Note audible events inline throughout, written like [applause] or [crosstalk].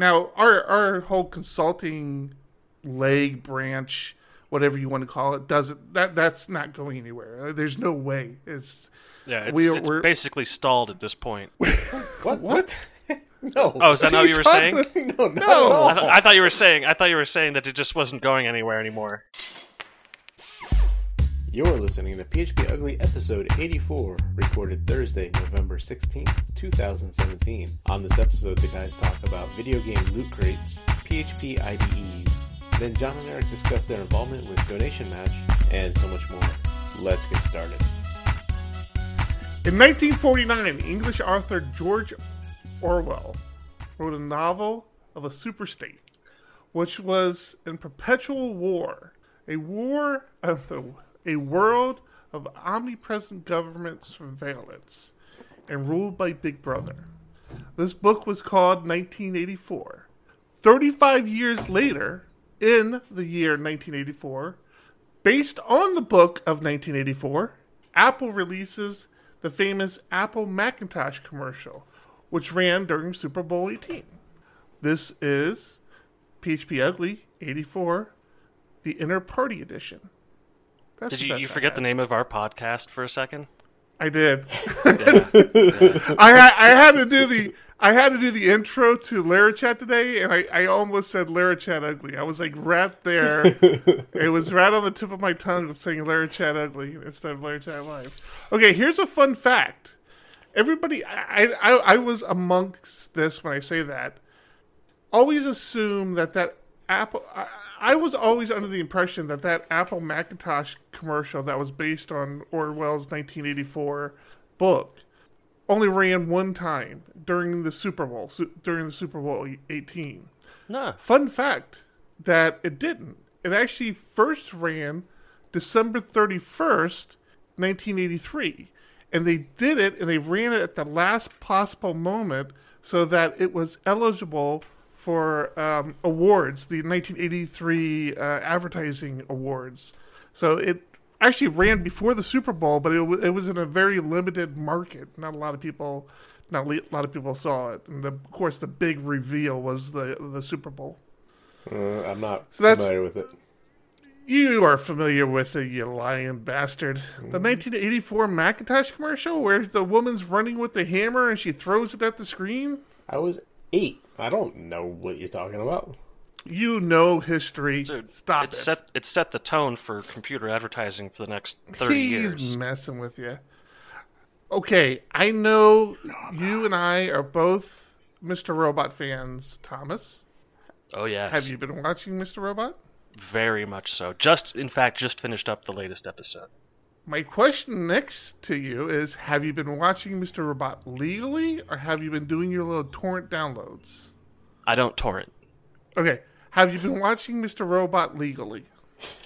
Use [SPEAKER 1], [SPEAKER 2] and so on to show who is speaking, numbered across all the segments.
[SPEAKER 1] now our our whole consulting leg branch, whatever you want to call it, doesn't that that's not going anywhere. There's no way. It's
[SPEAKER 2] Yeah, it's,
[SPEAKER 1] We
[SPEAKER 2] it's
[SPEAKER 1] we're-
[SPEAKER 2] basically stalled at this point.
[SPEAKER 3] What?
[SPEAKER 1] what? [laughs] [laughs]
[SPEAKER 3] No.
[SPEAKER 2] Oh, is that not what you were saying? [laughs]
[SPEAKER 3] no,
[SPEAKER 1] No.
[SPEAKER 2] I, th- I thought you were saying. I thought you were saying that it just wasn't going anywhere anymore.
[SPEAKER 3] You're listening to PHP Ugly episode 84, recorded Thursday, November 16th, 2017. On this episode, the guys talk about video game loot crates, PHP IDEs. Then John and Eric discuss their involvement with Donation Match, and so much more. Let's get started.
[SPEAKER 1] In 1949, English author George Orwell wrote a novel of a superstate, which was in perpetual war, a war of the a world of omnipresent government surveillance and ruled by Big Brother. This book was called 1984. 35 years later, in the year 1984, based on the book of 1984, Apple releases the famous Apple Macintosh commercial, which ran during Super Bowl 18. This is PHP Ugly 84, the Inner Party Edition. That's
[SPEAKER 2] Did you, you forget the name of our podcast for a second?
[SPEAKER 1] I did. [laughs]
[SPEAKER 2] Yeah.
[SPEAKER 1] I had, I had to do the I had to do the intro to Larachat today, and I, I almost said Larachat ugly. I was like right there. [laughs] it was right on the tip of my tongue of saying Larachat ugly instead of Larachat live. Okay, here's a fun fact. Everybody, I, I I was amongst this when I say that. Always assume that that Apple. I, was always under the impression that that Apple Macintosh commercial that was based on Orwell's 1984 book only ran one time during the Super Bowl, su- during the Super Bowl 18.
[SPEAKER 2] no.
[SPEAKER 1] Fun fact that it didn't. It actually first ran December 31st, 1983. And they did it and they ran it at the last possible moment so that it was eligible for um, awards, the 1983 uh, advertising awards. So it actually ran before the Super Bowl, but it, w- it was in a very limited market. Not a lot of people, not le- a lot of people saw it. And the, of course, the big reveal was the the Super Bowl.
[SPEAKER 3] Uh, I'm not
[SPEAKER 1] So that's-
[SPEAKER 3] familiar with it.
[SPEAKER 1] You are familiar with it, you lying bastard. The 1984 Macintosh commercial where the woman's running with the hammer and she throws it at the screen.
[SPEAKER 3] I was eight. I don't know what you're talking about.
[SPEAKER 1] You know history.
[SPEAKER 2] Dude,
[SPEAKER 1] Stop
[SPEAKER 2] it
[SPEAKER 1] it.
[SPEAKER 2] set it set the tone for computer advertising for the next thirty
[SPEAKER 1] He's
[SPEAKER 2] years.
[SPEAKER 1] He's messing with you. Okay, I know you and I are both Mr. Robot fans, Thomas.
[SPEAKER 2] Oh yes,
[SPEAKER 1] Have you been watching Mr. Robot?
[SPEAKER 2] very much so. Just in fact, just finished up the latest episode.
[SPEAKER 1] My question next to you is Have you been watching Mr. Robot legally or have you been doing your little torrent downloads?
[SPEAKER 2] I don't torrent.
[SPEAKER 1] Okay, have you been watching Mr. Robot legally?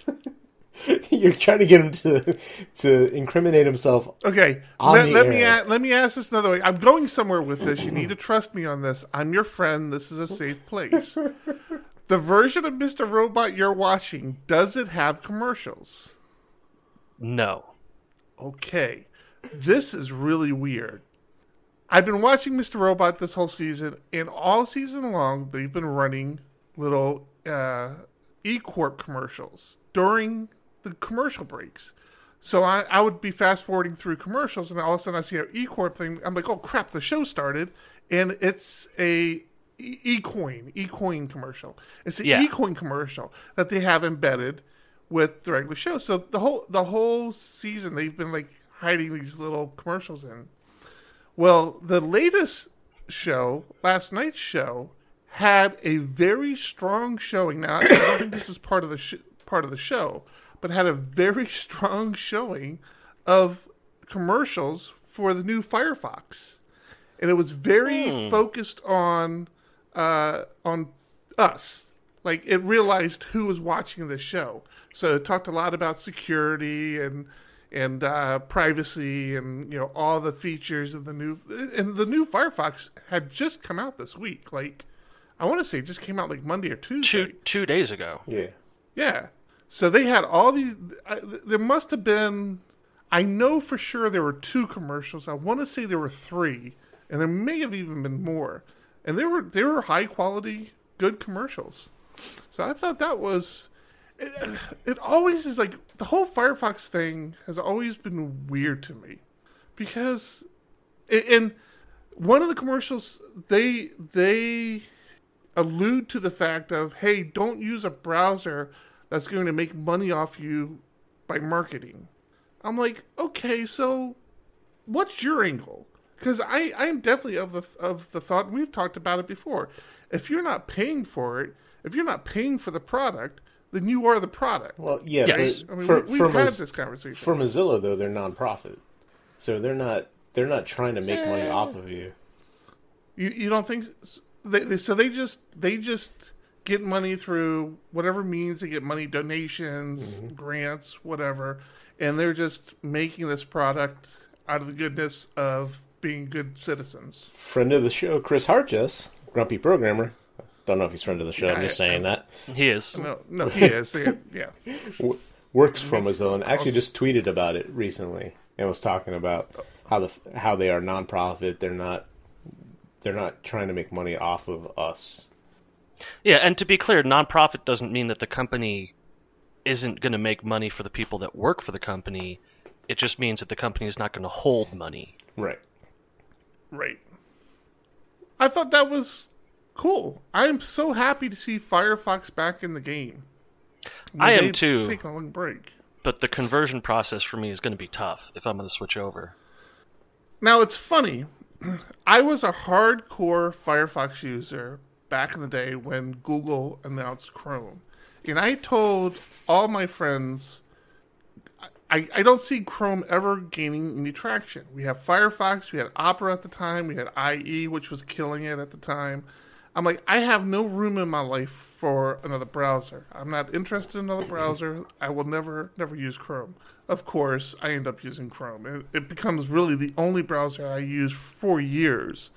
[SPEAKER 1] [laughs]
[SPEAKER 3] you're trying to get him to to incriminate himself.
[SPEAKER 1] Okay,
[SPEAKER 3] On
[SPEAKER 1] let,
[SPEAKER 3] the
[SPEAKER 1] let me a- let me ask this another way. I'm going somewhere with this. You need to trust me on this. I'm your friend. This is a safe place. [laughs] the version of Mr. Robot you're watching does it have commercials?
[SPEAKER 2] No.
[SPEAKER 1] Okay, this is really weird. I've been watching Mr. Robot this whole season, and all season long they've been running little uh, E Corp commercials during the commercial breaks. So I, I would be fast forwarding through commercials, and all of a sudden I see an E Corp thing. I'm like, oh crap, the show started, and it's a E Coin E Coin commercial. It's an
[SPEAKER 2] Yeah.
[SPEAKER 1] E Coin commercial that they have embedded with the regular show. So the whole the whole season they've been like hiding these little commercials in. Well, the latest show, last night's show, had a very strong showing. Now, I don't think this was part of the sh- part of the show, but had a very [laughs] strong showing of commercials for the new Firefox, and it was very focused on uh, on us. Like it realized who was watching the show, so it talked a lot about security and and uh, privacy and you know all the features of the new and the new Firefox had just come out this week. Like I want to say it just came out like Monday or Tuesday.
[SPEAKER 2] Two two days ago.
[SPEAKER 3] Yeah.
[SPEAKER 1] Yeah. So they had all these. I, there must have been. I know for sure there were two commercials. I want to say there were three, and there may have even been more. and they were they were high quality, good commercials. So I thought that was. It, it always is like the whole Firefox thing has always been weird to me, because, and one of the commercials they they allude to the fact of hey don't use a browser that's going to make money off you by marketing. I'm like okay so what's your angle? Because i i'm definitely of the of the thought we've talked about it before if you're not paying for it if you're not paying for the product then you are the product
[SPEAKER 3] Well, yeah,
[SPEAKER 2] Yes.
[SPEAKER 3] but
[SPEAKER 1] i mean
[SPEAKER 3] for,
[SPEAKER 1] we, we've had
[SPEAKER 3] Moz-
[SPEAKER 1] this conversation
[SPEAKER 3] for Mozilla though, they're nonprofit, so they're not they're not trying to make money
[SPEAKER 1] Eh.
[SPEAKER 3] off of you.
[SPEAKER 1] You you don't think they, they so they just they just get money through whatever means they get money donations grants whatever and they're just making this product out of the goodness of being good citizens
[SPEAKER 3] Friend of the show, Chris Hartjes, grumpy programmer. Don't know if he's friend of the show. I'm just
[SPEAKER 1] I-
[SPEAKER 3] saying that.
[SPEAKER 2] He is.
[SPEAKER 1] no no he is yeah
[SPEAKER 3] W- works for Mozilla and actually just tweeted about it recently and was talking about how the how they are nonprofit. They're not they're not trying to make money off of us.
[SPEAKER 2] Yeah, and to be clear, nonprofit doesn't mean that the company isn't going to make money for the people that work for the company. It just means that the company is not going to hold money.
[SPEAKER 3] Right.
[SPEAKER 1] right i thought that was cool i'm so happy to see firefox back in the game
[SPEAKER 2] I am too.
[SPEAKER 1] take a long break
[SPEAKER 2] But the conversion process for me is going to be tough if I'm going to switch over.
[SPEAKER 1] Now it's funny. [clears throat] I was a hardcore Firefox user back in the day when Google announced Chrome. And I told all my friends I, I don't see Chrome ever gaining any traction. We have Firefox, we had Opera at the time, we had IE, which was killing it at the time. I'm like, I have no room in my life for another browser. I'm not interested in another browser. I will never, never use Chrome. Of course, I end up using Chrome. It, it becomes really the only browser I use for years.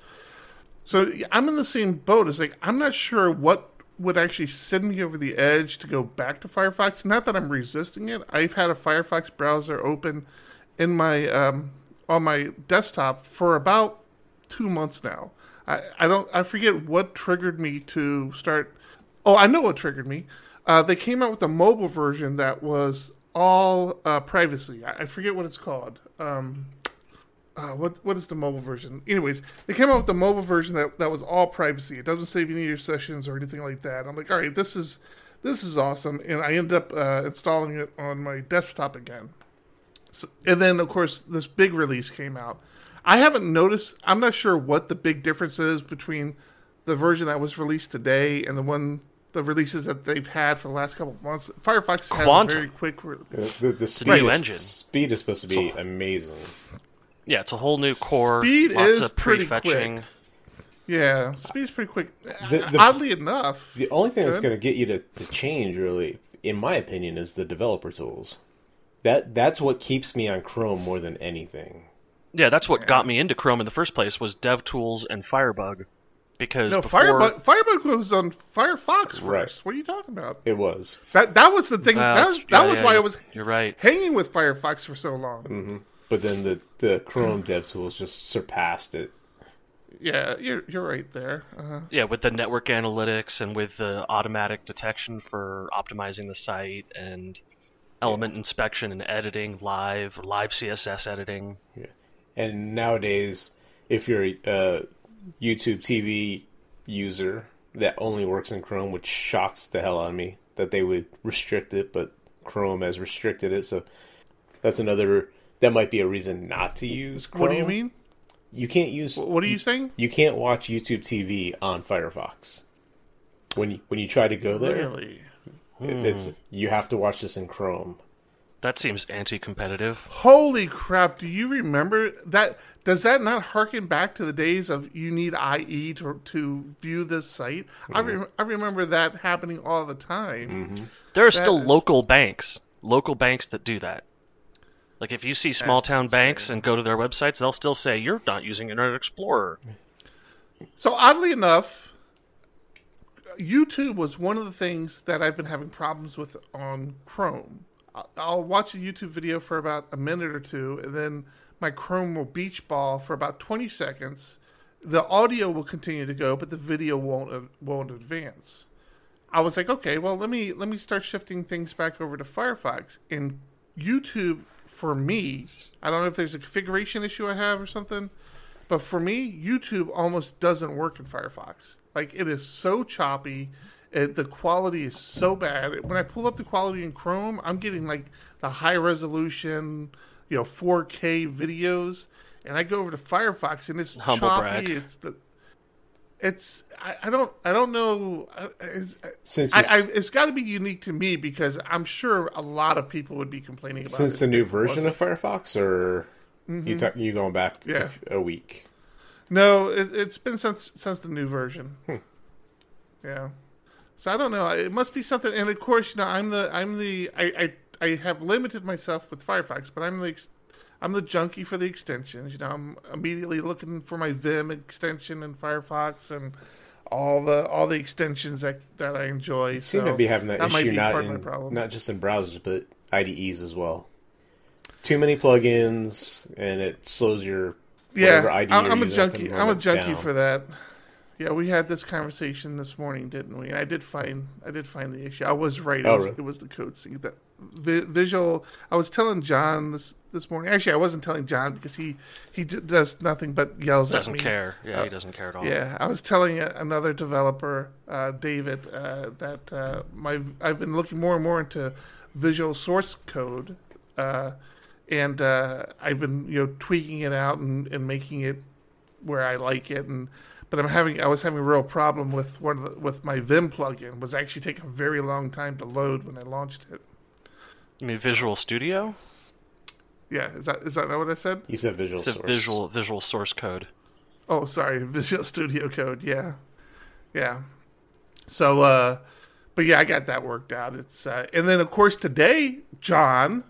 [SPEAKER 1] So I'm in the same boat. It's like I'm not sure what would actually send me over the edge to go back to Firefox. Not that I'm resisting it. I've had a Firefox browser open in my um, on my desktop for about two months now. I, I don't I forget what triggered me to start. Oh, I know what triggered me. Uh, they came out with a mobile version that was all uh, privacy. I, I forget what it's called. Um, uh, what what is the mobile version? Anyways, they came out with the mobile version that, that was all privacy. It doesn't save any of your sessions or anything like that. I'm like, all right, this is this is awesome, and I ended up uh, installing it on my desktop again. So, and then, of course, this big release came out. I haven't noticed. I'm not sure what the big difference is between the version that was released today and the one the releases that they've had for the last couple of months. Firefox has
[SPEAKER 2] Quantum.
[SPEAKER 1] a very quick. Re-
[SPEAKER 3] The, the, the speed
[SPEAKER 2] new
[SPEAKER 3] is,
[SPEAKER 2] engine.
[SPEAKER 3] Speed is supposed to be amazing.
[SPEAKER 2] Yeah, it's a whole new core.
[SPEAKER 1] Speed
[SPEAKER 2] lots
[SPEAKER 1] is
[SPEAKER 2] of
[SPEAKER 1] pretty
[SPEAKER 2] prefetching.
[SPEAKER 1] quick. yeah, speed's pretty quick.
[SPEAKER 3] The- the- uh,
[SPEAKER 1] Oddly enough,
[SPEAKER 3] The only thing that's going to get you to, to change, really, in my opinion, is the developer tools. That that's what keeps me on Chrome more than anything.
[SPEAKER 2] Yeah, that's what got me into Chrome in the first place was DevTools and Firebug. Because
[SPEAKER 1] no,
[SPEAKER 2] before,
[SPEAKER 1] Firebug, Firebug was on Firefox first.
[SPEAKER 3] Right.
[SPEAKER 1] What are you talking about?
[SPEAKER 3] It was.
[SPEAKER 1] That that was the thing.
[SPEAKER 2] Well,
[SPEAKER 1] that was,
[SPEAKER 2] it's-
[SPEAKER 1] that
[SPEAKER 2] yeah,
[SPEAKER 1] was
[SPEAKER 2] yeah,
[SPEAKER 1] why I was
[SPEAKER 2] You're right.
[SPEAKER 1] hanging with Firefox for so long.
[SPEAKER 3] Mm. But then the, the Chrome DevTools just surpassed it.
[SPEAKER 1] Yeah, you're you're right there. Uh,
[SPEAKER 2] Yeah, with the network analytics and with the automatic detection for optimizing the site and element inspection and editing live, live CSS editing.
[SPEAKER 3] And nowadays, if you're a uh, YouTube TV user that only works in Chrome, which shocks the hell out of me that they would restrict it, but Chrome has restricted it. So that's another. That might be a reason not to use Chrome.
[SPEAKER 1] what do you mean?
[SPEAKER 3] You can't use.
[SPEAKER 1] What are you saying?
[SPEAKER 3] You can't watch YouTube TV on Firefox. When you, when you try to go there,
[SPEAKER 1] Really?
[SPEAKER 3] it- it's you have to watch this in Chrome.
[SPEAKER 2] That seems anti-competitive.
[SPEAKER 1] Holy crap! Do you remember that? Does that not harken back to the days of you need IE to to view this site? I
[SPEAKER 3] Mm-hmm.
[SPEAKER 1] rem- I remember that happening all the time.
[SPEAKER 2] There are still
[SPEAKER 1] is-
[SPEAKER 2] local banks, local banks that do that. Like if you see small town
[SPEAKER 1] That's
[SPEAKER 2] banks
[SPEAKER 1] insane.
[SPEAKER 2] and go to their websites, they'll still say you're not using Internet Explorer.
[SPEAKER 1] So oddly enough, YouTube was one of the things that I've been having problems with on Chrome. I'll watch a YouTube video for about a minute or two, and then my Chrome will beach ball for about 20 seconds, the audio will continue to go, but the video won't uh, won't advance. I was like, okay, well let me let me start shifting things back over to Firefox and YouTube. For me, I don't know if there's a configuration issue I have or something, but for me, YouTube almost doesn't work in Firefox. Like it is so choppy. It, the quality is so bad. When I pull up the quality in Chrome, I'm getting like the high resolution, you know, 4K videos, and I go over to Firefox and it's
[SPEAKER 2] Humble
[SPEAKER 1] choppy.
[SPEAKER 2] brag.
[SPEAKER 1] It's the, it's I, I don't I don't know. It's,
[SPEAKER 3] Since
[SPEAKER 1] I, I, it's got to be unique to me because I'm sure a lot of people would be complaining about
[SPEAKER 3] Since
[SPEAKER 1] it
[SPEAKER 3] the new
[SPEAKER 1] it
[SPEAKER 3] version
[SPEAKER 1] wasn't.
[SPEAKER 3] of Firefox, or you ta- you going back a
[SPEAKER 1] Yeah.
[SPEAKER 3] f- a, week?
[SPEAKER 1] No, it, it's been since since the new version.
[SPEAKER 3] Hmm.
[SPEAKER 1] Yeah, so I don't know. It must be something. And of course, you know, I'm the I'm the I I, I have limited myself with Firefox, but I'm the I'm the junkie for the extensions. You know, I'm immediately looking for my Vim extension in Firefox and all the all the extensions that that I enjoy.
[SPEAKER 3] You seem
[SPEAKER 1] so
[SPEAKER 3] to be having that,
[SPEAKER 1] might
[SPEAKER 3] issue not
[SPEAKER 1] part of my
[SPEAKER 3] in not just in browsers but IDEs as well. Too many plugins, and it slows your
[SPEAKER 1] yeah, I'm, I'm a junkie. I'm a junkie
[SPEAKER 3] down.
[SPEAKER 1] for that. Yeah, we had this conversation this morning, didn't we? And I did find I did find the issue. I was right. It,
[SPEAKER 3] Oh,
[SPEAKER 1] was,
[SPEAKER 3] really?
[SPEAKER 1] it was the code sync. That vi- visual. I was telling John this this morning. Actually, I wasn't telling John because he he d- does nothing but yells at He
[SPEAKER 2] Doesn't
[SPEAKER 1] at me.
[SPEAKER 2] care. Yeah,
[SPEAKER 1] Uh,
[SPEAKER 2] he doesn't care at all.
[SPEAKER 1] Yeah, I was telling another developer, uh, David, uh, that uh, my I've been looking more and more into Visual Source Code, uh, and uh, I've been you know tweaking it out and, and making it where I like it, and but I'm having I was having a real problem with one of the, with my Vim plugin It was actually taking a very long time to load when I launched it.
[SPEAKER 2] You mean Visual Studio?
[SPEAKER 1] Yeah, is that is that not what I said?
[SPEAKER 3] You said Visual
[SPEAKER 2] It's a
[SPEAKER 3] Source.
[SPEAKER 2] visual visual source code.
[SPEAKER 1] Oh, sorry, [laughs] Visual Studio Code. Yeah, yeah. So, uh, but yeah, I got that worked out. It's uh, and then of course today, John,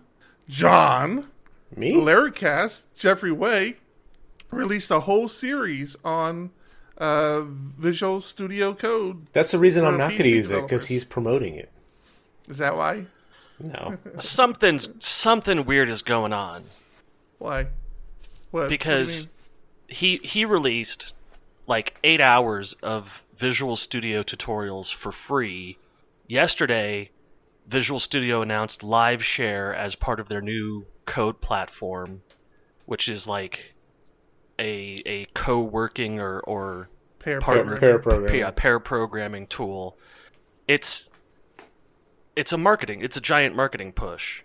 [SPEAKER 1] John,
[SPEAKER 3] Me?
[SPEAKER 1] Laracast, Jeffrey Way, released a whole series on uh, Visual Studio Code.
[SPEAKER 3] That's the reason I'm not going to use it because he's promoting it.
[SPEAKER 1] Is that why?
[SPEAKER 3] No,
[SPEAKER 2] Something's something weird is going on
[SPEAKER 1] Why? What? what do you
[SPEAKER 2] because
[SPEAKER 1] mean?
[SPEAKER 2] he he released like eight hours of Visual Studio tutorials for free. Yesterday, Visual Studio announced Live Share as part of their new code platform, which is like a a co-working or or
[SPEAKER 1] pair
[SPEAKER 2] partner
[SPEAKER 3] pair programming.
[SPEAKER 2] yeah, pair programming tool. It's it's a marketing. It's a giant marketing push.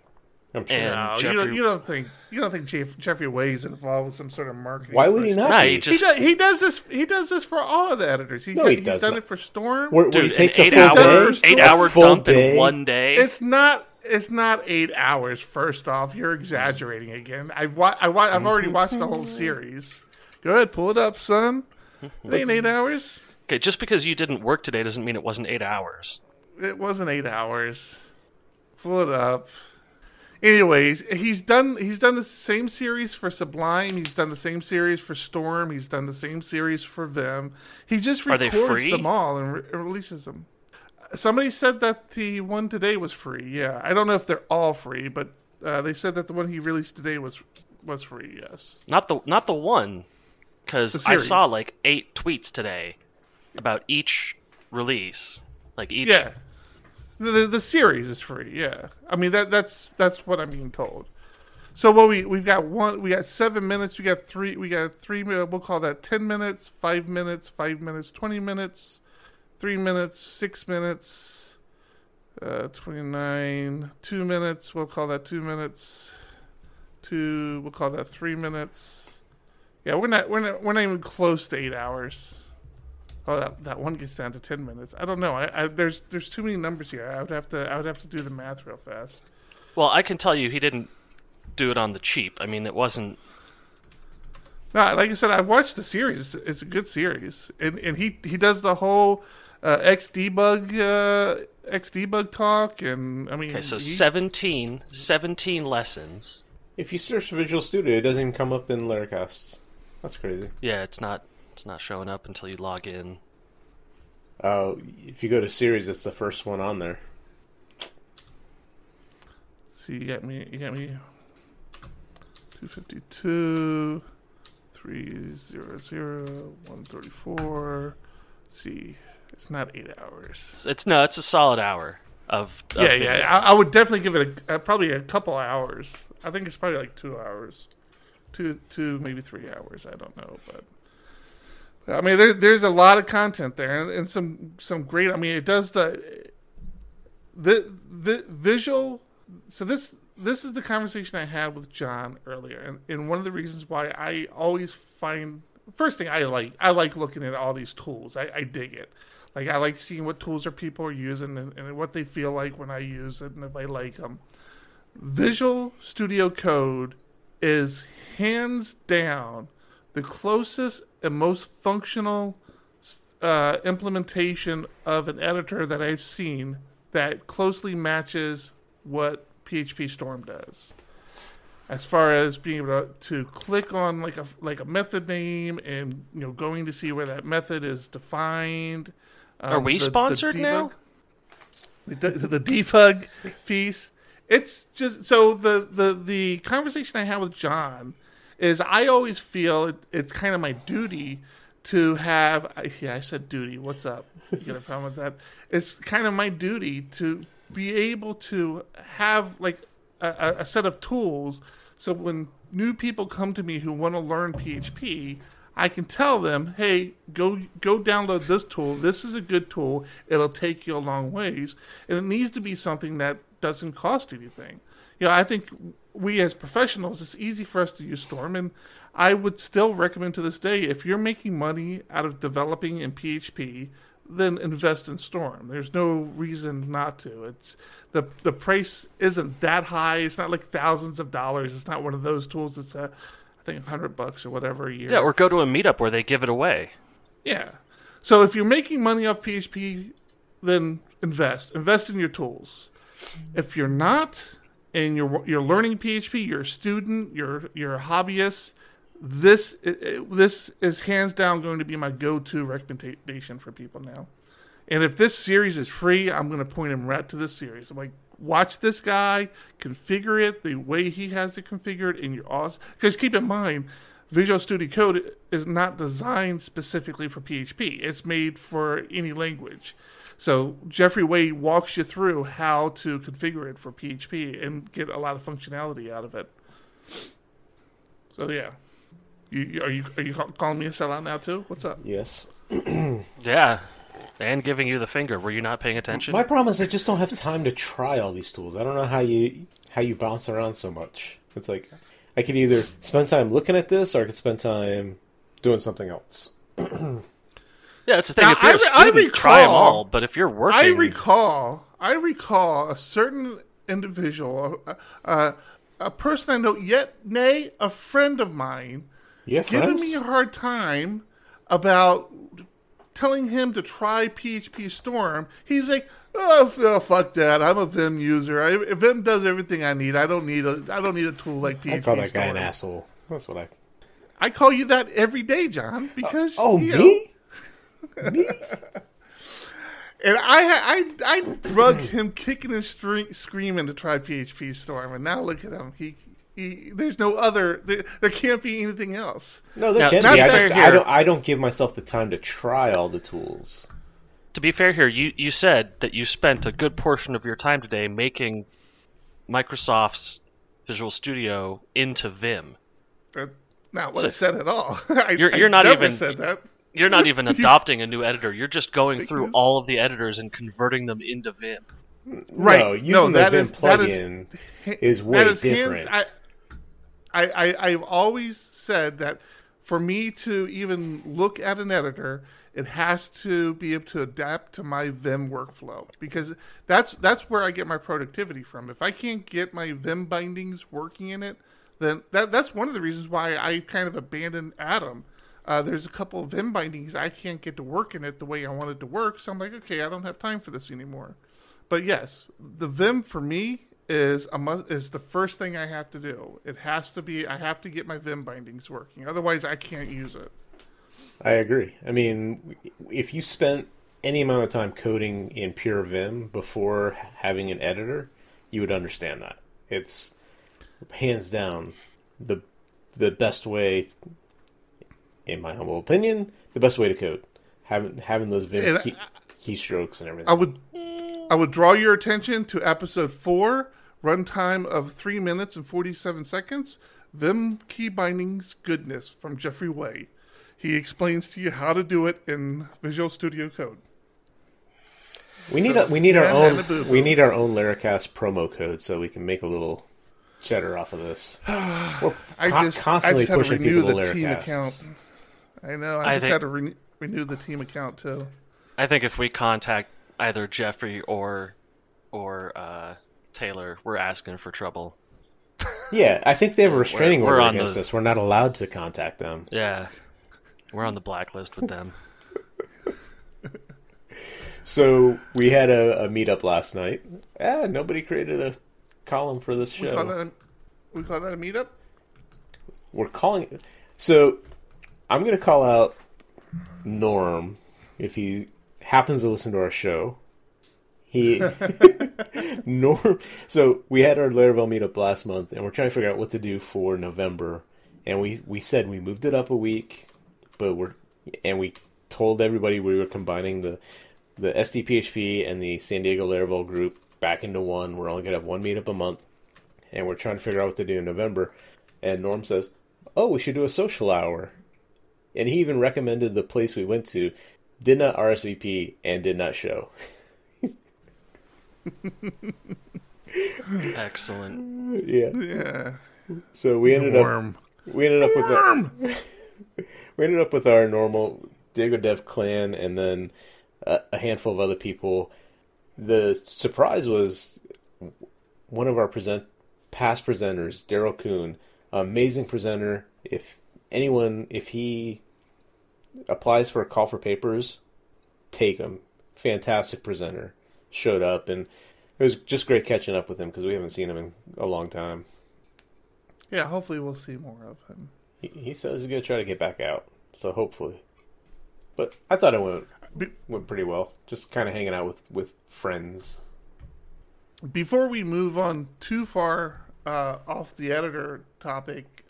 [SPEAKER 3] I'm sure.
[SPEAKER 2] And-
[SPEAKER 1] No, you don't. You don't think you don't think Jeff, Jeffrey Way is involved with some sort of marketing?
[SPEAKER 3] Why would he not
[SPEAKER 2] Nah,
[SPEAKER 3] be?
[SPEAKER 2] he
[SPEAKER 1] He
[SPEAKER 2] just
[SPEAKER 1] does, he does this. He does this for all of the editors. He's,
[SPEAKER 3] No, he
[SPEAKER 1] he's
[SPEAKER 3] does
[SPEAKER 1] done
[SPEAKER 3] not.
[SPEAKER 1] it for Storm.
[SPEAKER 3] where, where
[SPEAKER 2] dude,
[SPEAKER 3] he takes
[SPEAKER 2] an
[SPEAKER 3] a
[SPEAKER 2] eight
[SPEAKER 3] full
[SPEAKER 2] hour
[SPEAKER 3] day,
[SPEAKER 2] eight
[SPEAKER 3] a
[SPEAKER 2] hour dump
[SPEAKER 3] day.
[SPEAKER 2] in one day.
[SPEAKER 1] It's not. It's not eight hours. First off, you're exaggerating again. I've wa- I wa- I've already watched the whole series. Go ahead, pull it up, son. It ain't eight hours.
[SPEAKER 2] okay, just because you didn't work today doesn't mean it wasn't eight hours.
[SPEAKER 1] It wasn't eight hours. Pull it up. Anyways, he's done. He's done the same series for Sublime. He's done the same series for Storm. He's done the same series for Vim. He just
[SPEAKER 2] Are they
[SPEAKER 1] records
[SPEAKER 2] free?
[SPEAKER 1] them all and, re- and releases them. Somebody said that the one today was free. Yeah, I don't know if they're all free, but uh, they said that the one he released today was was free. Yes.
[SPEAKER 2] Not the not the one, because I saw like eight tweets today about each release. Like each.
[SPEAKER 1] Yeah. The, the the series is free. Yeah, I mean that that's that's what I'm being told. So what we we've got one we got seven minutes. We got three. We got three. We'll call that ten minutes, five minutes, five minutes, twenty minutes, three minutes, six minutes, uh, twenty nine, two minutes. We'll call that two minutes. Two. We'll call that three minutes. Yeah, we're not we're not we're not even close to eight hours. Oh, that, that one gets down to ten minutes. I don't know. I, I there's there's too many numbers here. I would have to I would have to do the math real fast.
[SPEAKER 2] Well, I can tell you he didn't do it on the cheap. I mean, it wasn't.
[SPEAKER 1] No, like I said, I've watched the series. It's, it's a good series, and and he he does the whole uh, X debug uh, Xdebug talk, and I mean,
[SPEAKER 2] Okay, so
[SPEAKER 1] he-
[SPEAKER 2] 17, 17 lessons.
[SPEAKER 3] If you search for Visual Studio, it doesn't even come up in Laracasts. That's crazy.
[SPEAKER 2] Yeah, it's not it's not showing up until you log in.
[SPEAKER 3] Uh, if you go to series, it's the first one on there.
[SPEAKER 1] See, you got me. You got me. Two fifty two, three zero zero one thirty four. See, it's not eight hours.
[SPEAKER 2] It's no, it's a solid hour of. of
[SPEAKER 1] yeah,
[SPEAKER 2] video.
[SPEAKER 1] yeah. I, I would definitely give it a, uh, probably a couple hours. I think it's probably like two hours, two, two maybe three hours. I don't know, but I mean, there, there's a lot of content there, and, and some some great. I mean, it does the the the visual. So this this is the conversation I had with John earlier, and, and one of the reasons why I always find first thing I like I like looking at all these tools. I, I dig it. Like I like seeing what tools are people are using and, and what they feel like when I use it and if I like them. Visual Studio Code is hands down the closest and most functional uh, implementation of an editor that I've seen that closely matches what PHP Storm does. As far as being able to, to click on like a like a method name and you know going to see where that method is defined.
[SPEAKER 2] Um, Are we sponsored now?
[SPEAKER 1] The, the debug piece. It's just so the the the conversation I had with John is I always feel it, it's kind of my duty to have. Yeah, I said duty. What's up? You got a problem with that? It's kind of my duty to be able to have like a, a set of tools so when new people come to me who want to learn PHP, I can tell them, "Hey, go go download this tool. This is a good tool. It'll take you a long ways, and it needs to be something that doesn't cost anything." You know, I think we as professionals, it's easy for us to use Storm, and I would still recommend to this day if you're making money out of developing in PHP, then invest in Storm. There's no reason not to. It's the the price isn't that high. It's not like thousands of dollars. It's not one of those tools. It's a I think hundred bucks or whatever a year.
[SPEAKER 2] Yeah, or go to a meetup where they give it away.
[SPEAKER 1] Yeah. So if you're making money off PHP, then invest. Invest in your tools. If you're not, and you're you're learning PHP, you're a student, you're you're a hobbyist. This this is hands down going to be my go-to recommendation for people now. And if this series is free, I'm going to point them right to this series. I'm like, watch this guy, configure it the way he has it configured, and you're awesome. Because keep in mind, Visual Studio Code is not designed specifically for PHP. It's made for any language. So Jeffrey Way walks you through how to configure it for PHP and get a lot of functionality out of it. So yeah, you, are you are you calling me a sellout now too? What's up?
[SPEAKER 3] Yes. [clears throat]
[SPEAKER 2] yeah, and giving you the finger. Were you not paying attention?
[SPEAKER 3] My problem is I just don't have time to try all these tools. I don't know how you how you bounce around so much. It's like I could either spend time looking at this or I could spend time doing something else. [clears throat]
[SPEAKER 2] Yeah, it's the thing. Now, if you're I, a student, recall, try them all. But if you're working,
[SPEAKER 1] I recall, I recall a certain individual, uh, uh, a person I know, yet nay, a friend of mine, giving me a hard time about telling him to try PHP Storm. He's like, oh, oh fuck that! I'm a Vim user. I, Vim does everything I need. I don't need a, I don't need a tool like PHP. I
[SPEAKER 3] call that Storm. guy an asshole. That's what I.
[SPEAKER 1] I call you that every day, John, because
[SPEAKER 3] uh, oh me. Know, [laughs] Me?
[SPEAKER 1] And I, I, I drug him kicking and screaming to try PHP Storm, and now look at him. He there's no other. There, there can't be anything else.
[SPEAKER 3] No, there can't be. I, just, I don't. I don't give myself the time to try all the tools.
[SPEAKER 2] To be fair here, you you said that you spent a good portion of your time today making Microsoft's Visual Studio into Vim.
[SPEAKER 1] That's not what so I said at all. [laughs] I,
[SPEAKER 2] you're, you're not even said that. You're not even [laughs] adopting a new editor. You're just going through all of the editors and converting them into Vim.
[SPEAKER 3] Right. No, using no, the Vim is, plugin is, is way is different.
[SPEAKER 1] Hands, I, I, I've always said that for me to even look at an editor, it has to be able to adapt to my Vim workflow because that's that's where I get my productivity from. If I can't get my Vim bindings working in it, then that that's one of the reasons why I kind of abandoned Atom uh, there's a couple of Vim bindings I can't get to work in it the way I want it to work. So I'm like, okay, I don't have time for this anymore. But yes, the Vim for me is a must, is the first thing I have to do. It has to be. I have to get my Vim bindings working. Otherwise, I can't use it.
[SPEAKER 3] I agree. I mean, if you spent any amount of time coding in pure Vim before having an editor, you would understand that. It's hands down the the best way in my humble opinion, the best way to code. Having having those Vim key, keystrokes and everything.
[SPEAKER 1] I would I would draw your attention to episode four, runtime of three minutes and forty seven seconds. Vim key bindings goodness from Jeffrey Way. He explains to you how to do it in Visual Studio Code.
[SPEAKER 3] we need a, we need our own
[SPEAKER 1] and a boo-boo.
[SPEAKER 3] we need our own Laracast promo code so we can make a little cheddar off of this. [sighs] We're
[SPEAKER 1] I
[SPEAKER 3] con-
[SPEAKER 1] just
[SPEAKER 3] constantly
[SPEAKER 1] I just had to
[SPEAKER 3] pushing
[SPEAKER 1] renew
[SPEAKER 3] people
[SPEAKER 1] the
[SPEAKER 3] to
[SPEAKER 1] team account. I know. I,
[SPEAKER 2] I
[SPEAKER 1] just
[SPEAKER 2] think-
[SPEAKER 1] had to re- renew the team account too.
[SPEAKER 2] I think if we contact either Jeffrey or or uh, Taylor, we're asking for trouble.
[SPEAKER 3] Yeah, I think they have a restraining
[SPEAKER 2] we're
[SPEAKER 3] order
[SPEAKER 2] on
[SPEAKER 3] against
[SPEAKER 2] the-
[SPEAKER 3] us. We're not allowed to contact them.
[SPEAKER 2] Yeah, we're on the blacklist with them. [laughs]
[SPEAKER 3] So we had a, a meetup last night. Ah, nobody created a column for this
[SPEAKER 1] We
[SPEAKER 3] show.
[SPEAKER 1] call that a, we call that a meetup.
[SPEAKER 3] We're calling. So I'm going to call out Norm if he happens to listen to our show. He [laughs] Norm. So we had our Laravel meetup last month, and we're trying to figure out what to do for November. And we we said we moved it up a week, but we're and we told everybody we were combining the the SDPHP and the San Diego Laravel group back into one. We're only gonna have one meetup a month, and we're trying to figure out what to do in November. And Norm says, "Oh, we should do a social hour," and he even recommended the place we went to. Did not RSVP and did not show. [laughs] [laughs]
[SPEAKER 2] Excellent.
[SPEAKER 3] yeah.
[SPEAKER 1] Yeah.
[SPEAKER 3] So we ended up we ended up with a,
[SPEAKER 1] Worm. [laughs]
[SPEAKER 3] we ended up with our normal Diego Dev clan and then a, a handful of other people. The surprise was one of our present past presenters, Daryl Kuhn, amazing presenter. If anyone, if he applies for a call for papers, take him. Fantastic presenter. Showed up and it was just great catching up with him because we haven't seen him in a long time.
[SPEAKER 1] Yeah. Hopefully, we'll see more of him.
[SPEAKER 3] He, he says he's gonna try to get back out, so hopefully. But I thought it went went pretty well. Just kind of hanging out with with friends.
[SPEAKER 1] Before we move on too far uh, off the editor topic,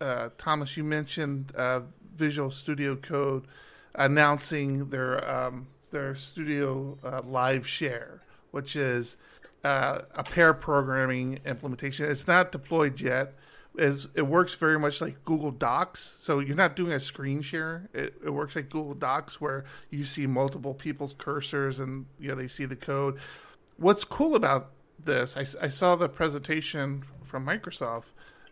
[SPEAKER 1] uh, Thomas, you mentioned uh, Visual Studio Code announcing their um, their Studio uh, Live Share, which is uh, a pair programming implementation. It's not deployed yet. It works very much like Google Docs. So you're not doing a screen share. It, it works like Google Docs where you see multiple people's cursors and you know they see the code. What's cool about this, I, I saw the presentation from Microsoft,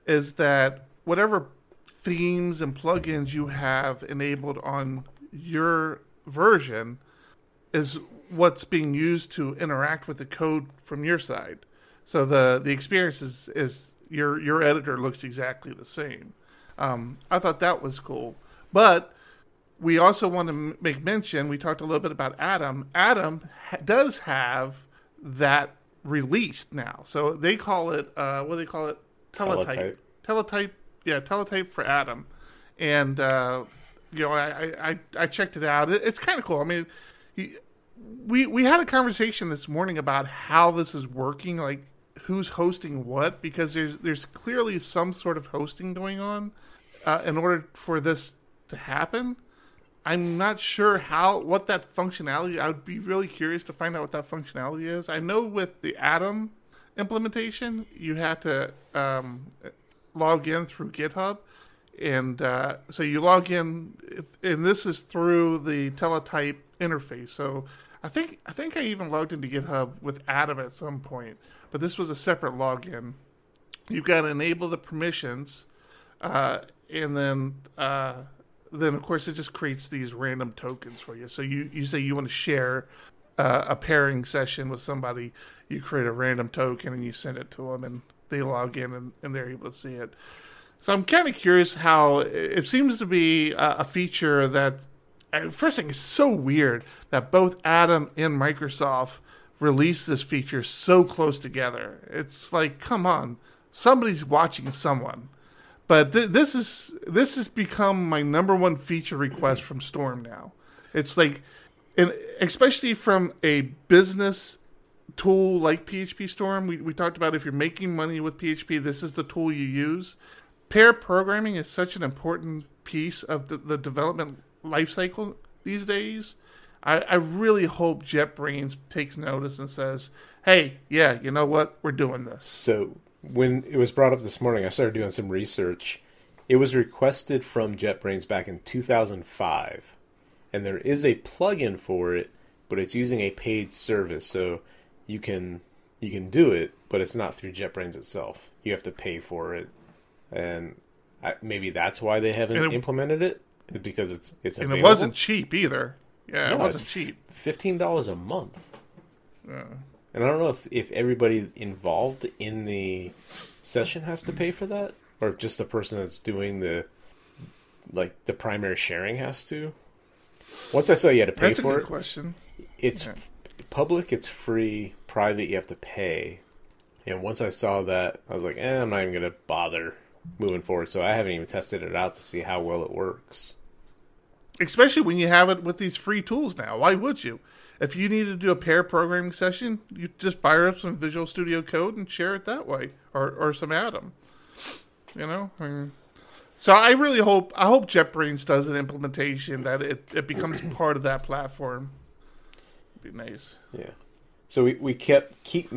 [SPEAKER 1] is that whatever themes and plugins you have enabled on your version is what's being used to interact with the code from your side. So the the experience is, is your your editor looks exactly the same. Um, I thought that was cool, but we also want to m- make mention. We talked a little bit about Atom. Atom ha- does have that released now, so they call it uh, what do they call it? Teletype.
[SPEAKER 3] Teletype.
[SPEAKER 1] Teletype. Yeah, teletype for Atom, and uh, you know I, I I checked it out. It, it's kind of cool. I mean, you, we we had a conversation this morning about how this is working, like who's hosting what, because there's there's clearly some sort of hosting going on uh, in order for this to happen. I'm not sure how what that functionality. I would be really curious to find out what that functionality is. I know with the Atom implementation, you have to um, log in through GitHub, and uh, so you log in, and this is through the Teletype interface. So I think I think I even logged into GitHub with Atom at some point, but this was a separate login. You've got to enable the permissions, uh, and then uh, then of course it just creates these random tokens for you. So you you say you want to share uh, a pairing session with somebody, you create a random token and you send it to them, and they log in and, and they're able to see it. So I'm kind of curious how it seems to be a, a feature that. Uh, First thing is so weird that both Atom and Microsoft released this feature so close together. It's like, come on, somebody's watching someone. But th- this is this has become my number one feature request from Storm now. It's like, and especially from a business tool like PHP Storm, we, we talked about if you're making money with PHP, this is the tool you use. Pair programming is such an important piece of the, the development life cycle these days. I, I really hope JetBrains takes notice and says, "Hey, yeah, you know what? We're doing this."
[SPEAKER 3] So when it was brought up this morning, I started doing some research. It was requested from JetBrains back in 2005, and there is a plugin for it, but it's using a paid service, so you can you can do it, but it's not through JetBrains itself. You have to pay for it, and I, maybe that's why they haven't
[SPEAKER 1] it-
[SPEAKER 3] implemented it because it's it's
[SPEAKER 1] And it wasn't cheap either. Yeah, it wasn't cheap.
[SPEAKER 3] Fifteen dollars a month.
[SPEAKER 1] Yeah.
[SPEAKER 3] And I don't know if, if everybody involved in the session has to pay for that, or if just the person that's doing the like the primary sharing has to. Once I saw you had to pay
[SPEAKER 1] That's a
[SPEAKER 3] for
[SPEAKER 1] good
[SPEAKER 3] it,
[SPEAKER 1] question.
[SPEAKER 3] it's
[SPEAKER 1] Yeah.
[SPEAKER 3] public, it's free. Private, you have to pay. And once I saw that, I was like, eh, I'm not even gonna bother moving forward. So I haven't even tested it out to see how well it works.
[SPEAKER 1] Especially when you have it with these free tools now. Why would you? If you need to do a pair programming session, you just fire up some Visual Studio Code and share it that way, or or some Atom. You know. I mean, so I really hope I hope JetBrains does an implementation that it, it becomes [clears throat] part of that platform. It'd be nice.
[SPEAKER 3] Yeah. So we, we kept keep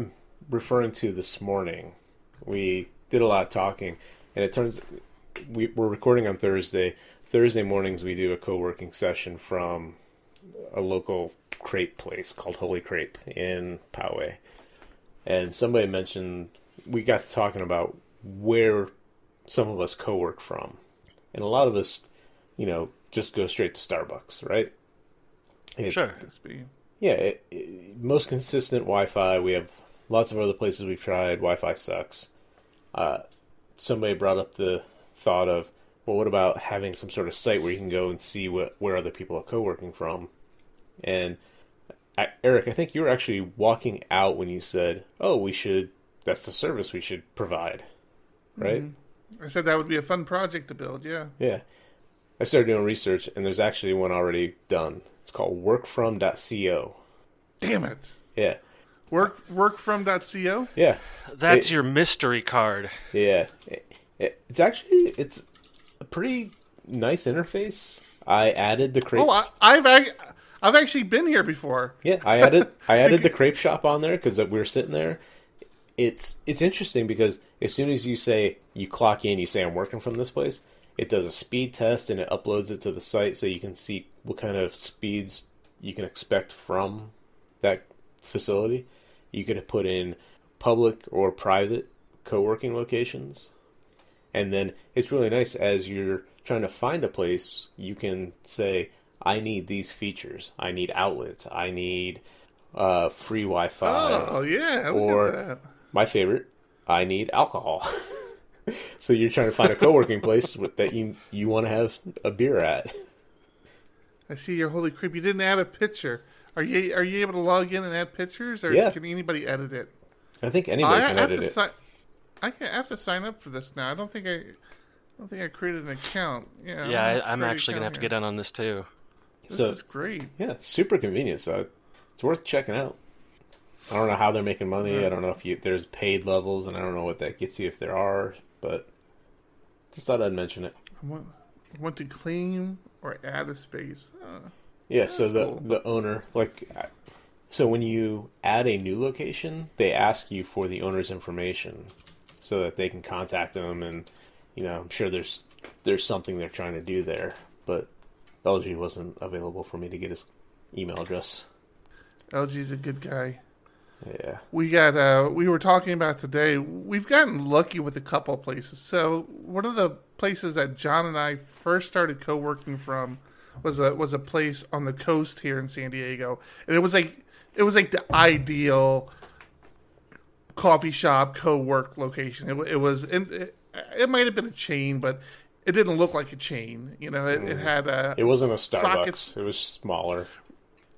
[SPEAKER 3] referring to this morning. We did a lot of talking, and it turns we, we're recording on Thursday. Thursday mornings we do a co-working session from a local crepe place called Holy Crepe in Poway. And somebody mentioned we got to talking about where some of us co-work from. And a lot of us, you know, just go straight to Starbucks, right? It-
[SPEAKER 2] Sure.
[SPEAKER 3] Yeah, it, it, most consistent Wi-Fi. We have lots of other places we've tried. Wi-Fi sucks. Uh, somebody brought up the thought of, well, what about having some sort of site where you can go and see what where other people are co-working from? And I, Eric, I think you were actually walking out when you said, "Oh, we should. That's the service we should provide." Right? Mm-hmm.
[SPEAKER 1] I said that would be a fun project to build. Yeah.
[SPEAKER 3] Yeah. I started doing research, and there's actually one already done. It's called workfrom.co.
[SPEAKER 1] Damn it.
[SPEAKER 3] Yeah.
[SPEAKER 1] Work workfrom.co.
[SPEAKER 3] Yeah.
[SPEAKER 2] That's
[SPEAKER 3] It-
[SPEAKER 2] your mystery card.
[SPEAKER 3] Yeah, it, it, it's actually it's a pretty nice interface. I added the crepe.
[SPEAKER 1] Oh, I, I've ac- I've actually been here before.
[SPEAKER 3] yeah, I added I [laughs] added the crepe shop on there because uh, we were sitting there. It's it's interesting because as soon as you say you clock in, you say I'm working from this place. It does a speed test and it uploads it to the site so you can see what kind of speeds you can expect from that facility. You could put in public or private co-working locations. And then it's really nice as you're trying to find a place, you can say, I need these features. I need outlets. I need uh, free Wi Fi.
[SPEAKER 1] Oh yeah, look
[SPEAKER 3] or-
[SPEAKER 1] at that.
[SPEAKER 3] My favorite, I need alcohol. [laughs] so you're trying to find a co working place with, that you, you want to have a beer at.
[SPEAKER 1] I see your Holy Crepe. You didn't add a picture. Are you are you able to log in and add pictures, or
[SPEAKER 3] Yeah.
[SPEAKER 1] can anybody edit it?
[SPEAKER 3] I think anybody
[SPEAKER 1] I
[SPEAKER 3] can
[SPEAKER 1] have
[SPEAKER 3] edit
[SPEAKER 1] to
[SPEAKER 3] it.
[SPEAKER 1] sign. I can I have to sign up for this now. I don't think I, I don't think I created an account. Yeah,
[SPEAKER 2] Yeah,
[SPEAKER 1] I'm
[SPEAKER 2] I, I'm actually gonna have to get in on this too.
[SPEAKER 1] This
[SPEAKER 3] So-
[SPEAKER 1] is great.
[SPEAKER 3] Yeah, super convenient. So it's worth checking out. I don't know how they're making money. I don't know if you, there's paid levels, and I don't know what that gets you if there are. But just thought I'd mention it.
[SPEAKER 1] I want, I want to claim or add a space. Uh,
[SPEAKER 3] Yeah. so the
[SPEAKER 1] cool.
[SPEAKER 3] the owner, like, so when you add a new location, they ask you for the owner's information so that they can contact them, and you know, I'm sure there's there's something they're trying to do there, but LG wasn't available for me to get his email address.
[SPEAKER 1] LG's a good guy.
[SPEAKER 3] Yeah.
[SPEAKER 1] We got. Uh, we were talking about today. We've gotten lucky with a couple of places. So one of the places that John and I first started co-working from was a was a place on the coast here in San Diego, and it was like it was like the ideal coffee shop co-work location. It, it was. and It, it might have been a chain, but it didn't look like a chain. You know, it, it mm. had a.
[SPEAKER 3] It wasn't a Starbucks.
[SPEAKER 1] sockets.
[SPEAKER 3] It was smaller.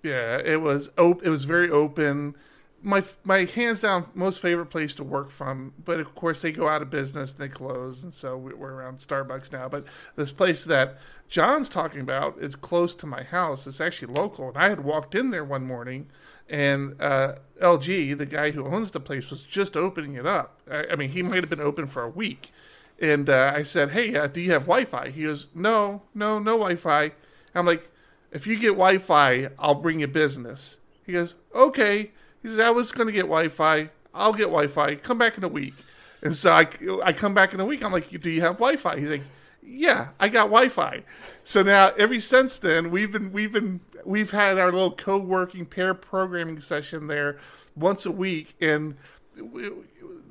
[SPEAKER 1] Yeah, it was op- It was very open. My my hands down most favorite place to work from, but of course they go out of business they close, and so we- we're around Starbucks now. But this place that John's talking about is close to my house. It's actually local, and I had walked in there one morning, and uh, LG, the guy who owns the place, was just opening it up. I, I mean, he [laughs] might have been open for a week, and uh, I said, "Hey, uh, do you have Wi-Fi?" He goes, "No, no, no Wi-Fi." I'm like, "If you get Wi-Fi, I'll bring you business." He goes, "Okay." He says, "I was going to get Wi-Fi. I'll get Wi-Fi. Come back in a week." And so I, I come back in a week. I'm like, "Do you have Wi-Fi?" He's like, "Yeah, I got Wi-Fi." So now, ever since then, we've been we've been we've had our little co-working pair programming session there once a week, and we,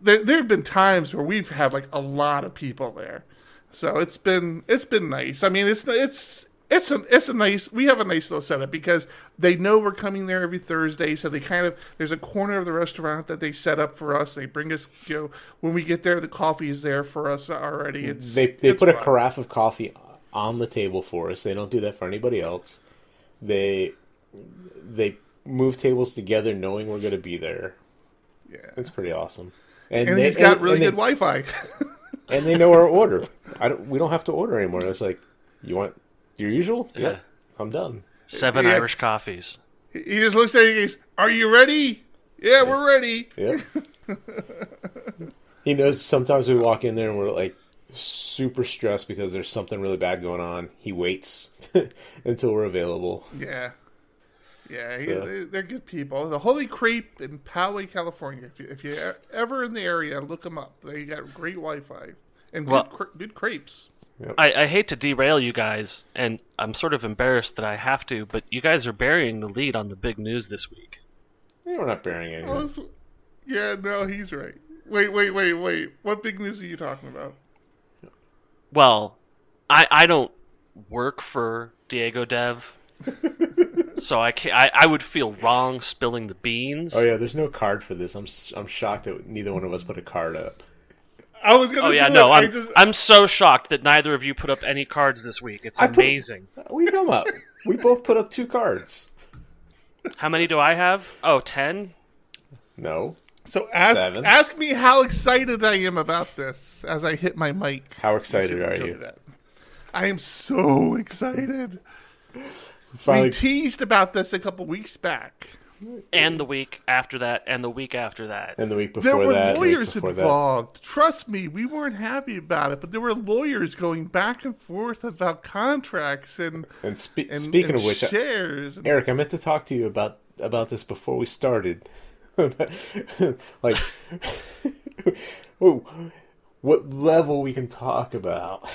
[SPEAKER 1] there, there have been times where we've had like a lot of people there, so it's been it's been nice. I mean, it's it's it's a it's a nice we have a nice little setup because they know we're coming there every Thursday, so they kind of there's a corner of the restaurant that they set up for us. They bring us, you know, when we get there, the coffee is there for us already. It's
[SPEAKER 3] They they
[SPEAKER 1] it's
[SPEAKER 3] put a carafe of coffee on the table for us. They don't do that for anybody else. They they move tables together knowing we're going to be there.
[SPEAKER 1] Yeah.
[SPEAKER 3] It's pretty awesome. And,
[SPEAKER 1] and
[SPEAKER 3] they,
[SPEAKER 1] he's got
[SPEAKER 3] and-
[SPEAKER 1] really
[SPEAKER 3] and
[SPEAKER 1] good Wi-Fi. [laughs]
[SPEAKER 3] and they know our order. I don't, we don't have to order anymore. It's like, you want your usual?
[SPEAKER 2] Yeah.
[SPEAKER 3] Yep, I'm done.
[SPEAKER 2] Seven
[SPEAKER 1] Yeah.
[SPEAKER 2] Irish coffees.
[SPEAKER 1] he just looks at you. and goes, "Are you ready? Yeah, we're ready."
[SPEAKER 3] Yep. [laughs] he knows sometimes we walk in there and we're like super stressed because there's something really bad going on. He waits [laughs] until we're available.
[SPEAKER 1] Yeah. Yeah,
[SPEAKER 3] So-
[SPEAKER 1] they- they're good people. The Holy Crepe in Poway, California. If you if you're ever in the area, look them up. They got great Wi-Fi and
[SPEAKER 2] Well-
[SPEAKER 1] good, cre- good crepes.
[SPEAKER 2] I, I hate to derail you guys, and I'm sort of embarrassed that I have to, but you guys are burying the lead on the big news this week.
[SPEAKER 3] Yeah, we're not burying anything.
[SPEAKER 1] Oh, that's- yeah, no, he's right. Wait, wait, wait, wait. What big news are you talking about?
[SPEAKER 2] Well, I I don't work for Diego Dev, [laughs] so I can I, I would feel wrong spilling the beans.
[SPEAKER 3] Oh yeah, there's no card for this. I'm s- I'm shocked that neither one of us put a card up.
[SPEAKER 1] I was gonna.
[SPEAKER 2] Oh yeah, no,
[SPEAKER 1] it. I
[SPEAKER 2] I'm
[SPEAKER 1] just,
[SPEAKER 2] I'm so shocked that neither of you put up any cards this week. It's
[SPEAKER 3] I put-
[SPEAKER 2] amazing.
[SPEAKER 3] We come up. We both put up two cards.
[SPEAKER 2] How many do I have? Oh, ten.
[SPEAKER 3] No.
[SPEAKER 1] so ask
[SPEAKER 3] Seven.
[SPEAKER 1] ask me how excited I am about this as I hit my mic.
[SPEAKER 3] How excited are
[SPEAKER 1] Go to
[SPEAKER 3] you?
[SPEAKER 1] that. I am so excited. We teased about this a couple weeks back.
[SPEAKER 2] And the week after that, and the week after that.
[SPEAKER 3] and the week
[SPEAKER 1] There
[SPEAKER 3] before
[SPEAKER 1] were
[SPEAKER 3] that, and the week
[SPEAKER 1] lawyers
[SPEAKER 3] before that.
[SPEAKER 1] involved. Trust me, we weren't happy about it, but there were lawyers going back and forth about contracts and
[SPEAKER 3] And, spe-
[SPEAKER 1] and
[SPEAKER 3] speaking
[SPEAKER 1] and
[SPEAKER 3] of which,
[SPEAKER 1] shares. and-
[SPEAKER 3] Eric, I meant to talk to you about about this before we started. [laughs] like, oh, [laughs] what level we can talk about?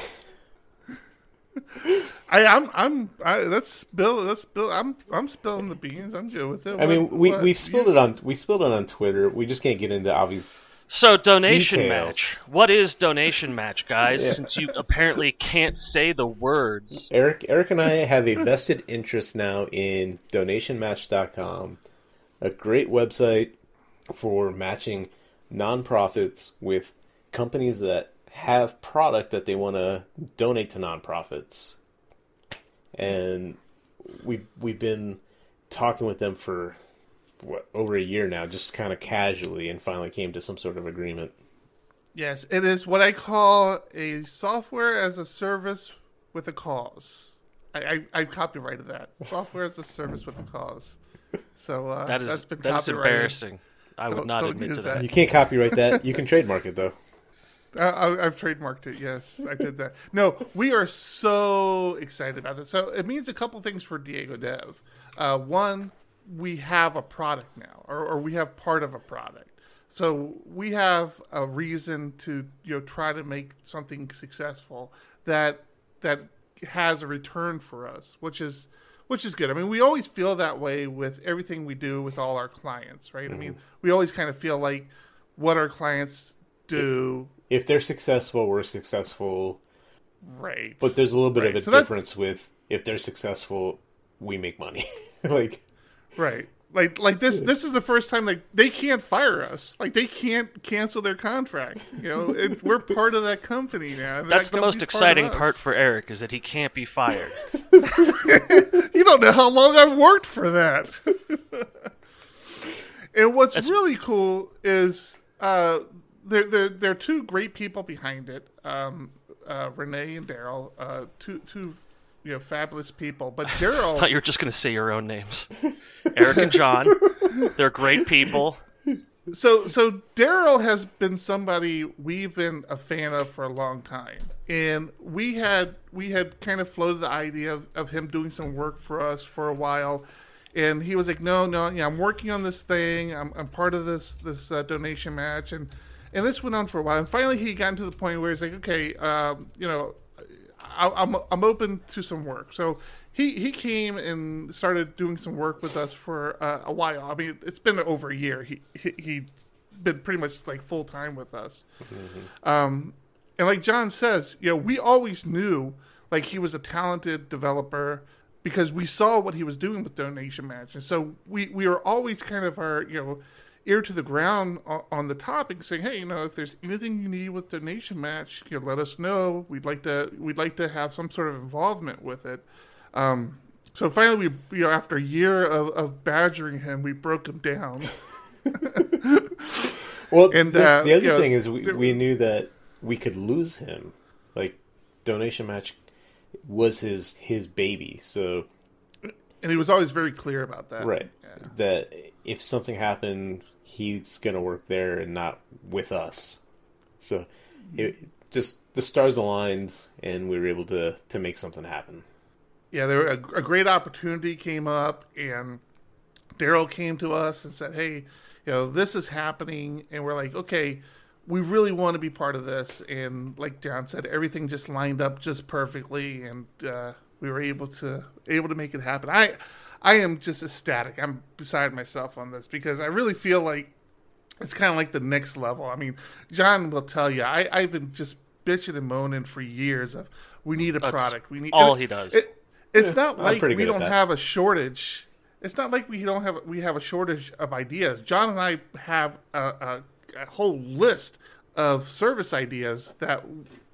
[SPEAKER 1] I, I'm, I'm, I, let's spill, let's spill. I'm, I'm spilling the beans. I'm good with it.
[SPEAKER 3] I mean, we
[SPEAKER 1] what-
[SPEAKER 3] we've spilled
[SPEAKER 1] you-
[SPEAKER 3] it on we spilled it on Twitter. We just can't get into obvious.
[SPEAKER 2] So donation
[SPEAKER 3] Details.
[SPEAKER 2] match. What is donation match, guys? Since you apparently can't say the words.
[SPEAKER 3] Eric Eric and I have a vested interest now in donationmatch.com, a great website for matching nonprofits with companies that have product that they want to donate to nonprofits. And we we've been talking with them for what over a year now, just kind of casually, and finally came to some sort of agreement.
[SPEAKER 1] Yes, it is what I call a software as a service with a cause. I, I, I copyrighted that. [laughs] Software as a service with a cause. So uh,
[SPEAKER 2] That is
[SPEAKER 1] that's been
[SPEAKER 2] that is embarrassing. I would
[SPEAKER 1] Don't-
[SPEAKER 2] not
[SPEAKER 1] don't
[SPEAKER 2] admit to
[SPEAKER 1] that.
[SPEAKER 2] that.
[SPEAKER 3] You can't copyright that. You can trademark it though.
[SPEAKER 1] Uh, I, I've trademarked it. Yes, I did that. No, we are so excited about this. So it means a couple things for Diego Dev. Uh, one, we have a product now, or, or we have part of a product. So we have a reason to you know try to make something successful that that has a return for us, which is which is good. I mean, we always feel that way with everything we do with all our clients, right? I mean, we always kind of feel like what our clients do
[SPEAKER 3] If they're successful, we're successful.
[SPEAKER 1] Right.
[SPEAKER 3] But there's a little bit
[SPEAKER 1] Right,
[SPEAKER 3] of a
[SPEAKER 1] so that's-
[SPEAKER 3] difference with if they're successful, we make money. [laughs] like
[SPEAKER 1] right. Like like this this is the first time like they can't fire us. Like they can't cancel their contract. You know, it, we're part of that company now. and
[SPEAKER 2] That's the most exciting
[SPEAKER 1] of
[SPEAKER 2] part for Eric is that he can't be fired. [laughs] [laughs]
[SPEAKER 1] You don't know how long I've worked for that. and what's
[SPEAKER 2] That's-
[SPEAKER 1] really cool is uh, there, there, there are two great people behind it um, uh, Renee and Daryl, uh, two, two you know, fabulous people. But [laughs]
[SPEAKER 2] I
[SPEAKER 1] Daryl.
[SPEAKER 2] thought you were just going to say your own names. [laughs] Eric and John, they're great people.
[SPEAKER 1] so so Daryl has been somebody we've been a fan of for a long time, and we had we had kind of floated the idea of, of him doing some work for us for a while, and he was like, no, no, yeah, I'm working on this thing. I'm, I'm part of this this uh, donation match, and and this went on for a while, and finally he got to the point where he's like, okay, um, you know, I, I'm I'm open to some work, so he he came and started doing some work with us for uh, a while. I mean, it's been over a year. He he he's been pretty much like full time with us. Um, and like John says, you know, we always knew like he was a talented developer because we saw what he was doing with Donation Match, and so we we were always kind of our you know ear to the ground on, the topic, saying, hey, you know, if there's anything you need with Donation Match, you know, let us know. We'd like to we'd like to have some sort of involvement with it. Um, so finally, we you know after a year of, of badgering him, we broke him down. [laughs]
[SPEAKER 3] Well,
[SPEAKER 1] And,
[SPEAKER 3] the,
[SPEAKER 1] uh,
[SPEAKER 3] the other
[SPEAKER 1] you know,
[SPEAKER 3] thing is we,
[SPEAKER 1] there-
[SPEAKER 3] we knew that we could lose him. Like donation match was his his baby, so
[SPEAKER 1] and he was always very clear about that.
[SPEAKER 3] right
[SPEAKER 1] Yeah.
[SPEAKER 3] that if something happened, he's gonna work there and not with us. So mm-hmm. it just the stars aligned, and we were able to to make something happen.
[SPEAKER 1] yeah, there a, a great opportunity came up, and Daryl came to us and said, "Hey, you know, this is happening," and we're like, "Okay, we really want to be part of this." And like John said, everything just lined up just perfectly, and uh, we were able to able to make it happen. I I am just ecstatic. I'm beside myself on this because I really feel like it's kind of like the next level. I mean, John will tell you, I, I've been just bitching and moaning for years of we need a
[SPEAKER 2] That's
[SPEAKER 1] product. We need
[SPEAKER 2] all
[SPEAKER 1] it-
[SPEAKER 2] he does.
[SPEAKER 1] It, it's
[SPEAKER 3] Yeah,
[SPEAKER 1] not like we don't have a shortage. It's not like we don't have we have a shortage of ideas. John and I have a, a, a whole list of service ideas that,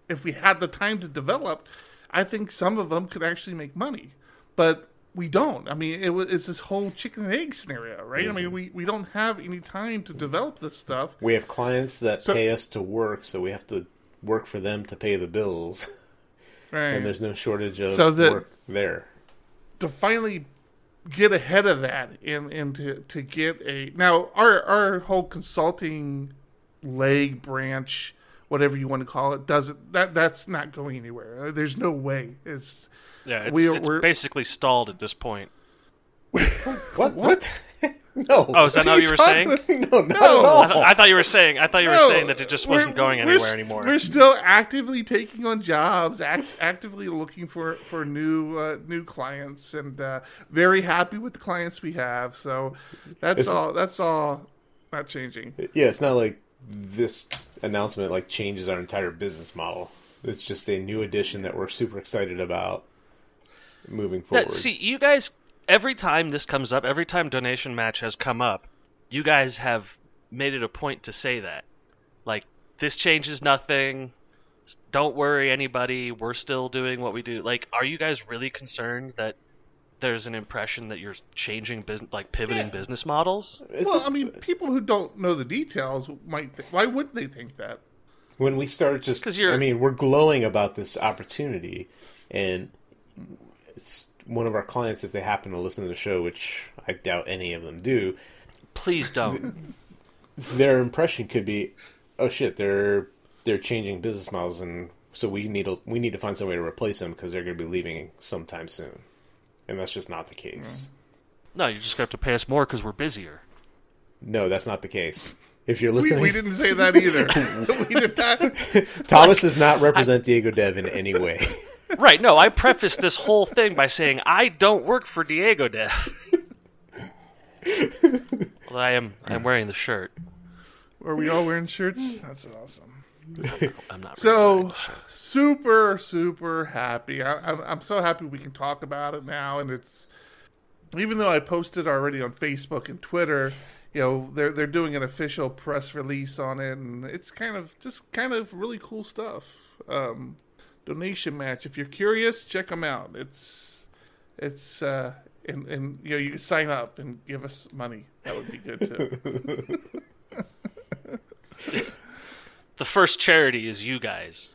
[SPEAKER 1] if we had the time to develop, I think some of them could actually make money. But we don't. I mean, it was it's this whole chicken and egg scenario, right? I mean, mm-hmm. we, we don't have any time to develop this stuff.
[SPEAKER 3] We have clients that
[SPEAKER 1] So-
[SPEAKER 3] pay us to work, so we have to work for them to pay the bills, [laughs]
[SPEAKER 1] Right?
[SPEAKER 3] and there's no shortage of
[SPEAKER 1] So the-
[SPEAKER 3] work there.
[SPEAKER 1] to finally get ahead of that and, and to, to get a now our our whole consulting leg branch whatever you want to call it doesn't that that's not going anywhere uh, there's no way it's
[SPEAKER 2] yeah, it's,
[SPEAKER 1] we are-
[SPEAKER 2] it's
[SPEAKER 1] we're-
[SPEAKER 2] basically stalled at this point.
[SPEAKER 3] What? What? [laughs] no.
[SPEAKER 2] Oh, is that not what you were saying? [laughs]
[SPEAKER 3] no, not
[SPEAKER 1] No.
[SPEAKER 3] at all.
[SPEAKER 2] I, [laughs] th- I thought you were saying. I thought you were
[SPEAKER 1] No,
[SPEAKER 2] saying that it just
[SPEAKER 1] we're-
[SPEAKER 2] wasn't going
[SPEAKER 1] we're
[SPEAKER 2] anywhere anymore.
[SPEAKER 1] We're still actively taking on jobs, act, actively looking for for new uh, new clients, and uh, very happy with the clients we have. So that's
[SPEAKER 3] It's-
[SPEAKER 1] all. That's all. Not changing.
[SPEAKER 3] Yeah, it's not like this announcement like changes our entire business model. It's just a new addition that we're super excited about moving
[SPEAKER 2] Yeah,
[SPEAKER 3] forward.
[SPEAKER 2] see, you guys, every time this comes up, every time donation match has come up, you guys have made it a point to say that. Like, this changes nothing. Don't worry, anybody. We're still doing what we do. Like, are you guys really concerned that there's an impression that you're changing business, like pivoting
[SPEAKER 3] Yeah.
[SPEAKER 2] business models?
[SPEAKER 3] It's
[SPEAKER 1] well,
[SPEAKER 3] a-
[SPEAKER 1] I mean, people who don't know the details might. Think, why wouldn't they think that?
[SPEAKER 3] when we start just
[SPEAKER 2] 'Cause you're-
[SPEAKER 3] I mean, we're glowing about this opportunity and it's one of our clients if they happen to listen to the show, which I doubt any of them do,
[SPEAKER 2] Please don't.
[SPEAKER 3] their impression could be, "Oh shit, they're they're changing business models, and so we need to we need to find some way to replace them because they're going to be leaving sometime soon." And that's just not the case. Mm.
[SPEAKER 2] no, you just have to pay us more because we're busier.
[SPEAKER 3] No, that's not the case. If you're
[SPEAKER 1] We,
[SPEAKER 3] listening,
[SPEAKER 1] we didn't say that either. [laughs] [laughs] we did not.
[SPEAKER 3] Thomas does not represent Diego Dev in any way. [laughs]
[SPEAKER 2] Right, no, I prefaced this whole thing by saying I don't work for Diego Dev. well, I am I'm wearing the shirt.
[SPEAKER 1] Are we all wearing shirts? That's awesome.
[SPEAKER 2] I'm not really
[SPEAKER 1] So super, super happy. I, I'm, I'm so happy we can talk about it now, and it's even though I posted already on Facebook and Twitter. You know, they're they're doing an official press release on it, and it's kind of just kind of really cool stuff. Um, donation match. If you're curious, check them out. It's it's uh, and and you know you can sign up and give us money. That would be good too. [laughs]
[SPEAKER 2] the first charity is you guys.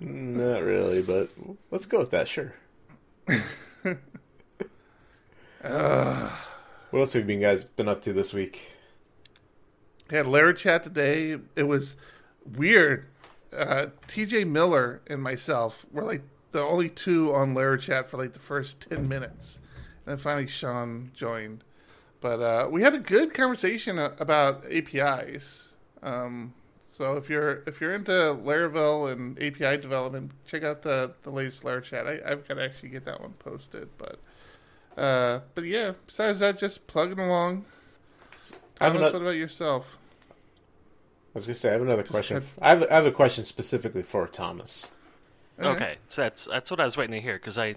[SPEAKER 3] not really, but let's go with that. Sure. [sighs] what else have you been guys been up to this week?
[SPEAKER 1] had Larachat today. It was weird. Uh, TJ Miller and myself were like the only two on Larachat for like the first 10 minutes. And then finally Sean joined. But uh, we had a good conversation about APIs. Um, so if you're if you're into Laravel and API development, check out the the latest Larachat. I, I've got to actually get that one posted, but uh, but yeah. Besides that, just plugging along.
[SPEAKER 3] I have
[SPEAKER 1] Thomas, what about yourself?
[SPEAKER 3] I was gonna say I have another question.
[SPEAKER 1] had-
[SPEAKER 3] I have I have a question specifically for Thomas.
[SPEAKER 2] Okay, so that's that's what I was waiting to hear because I,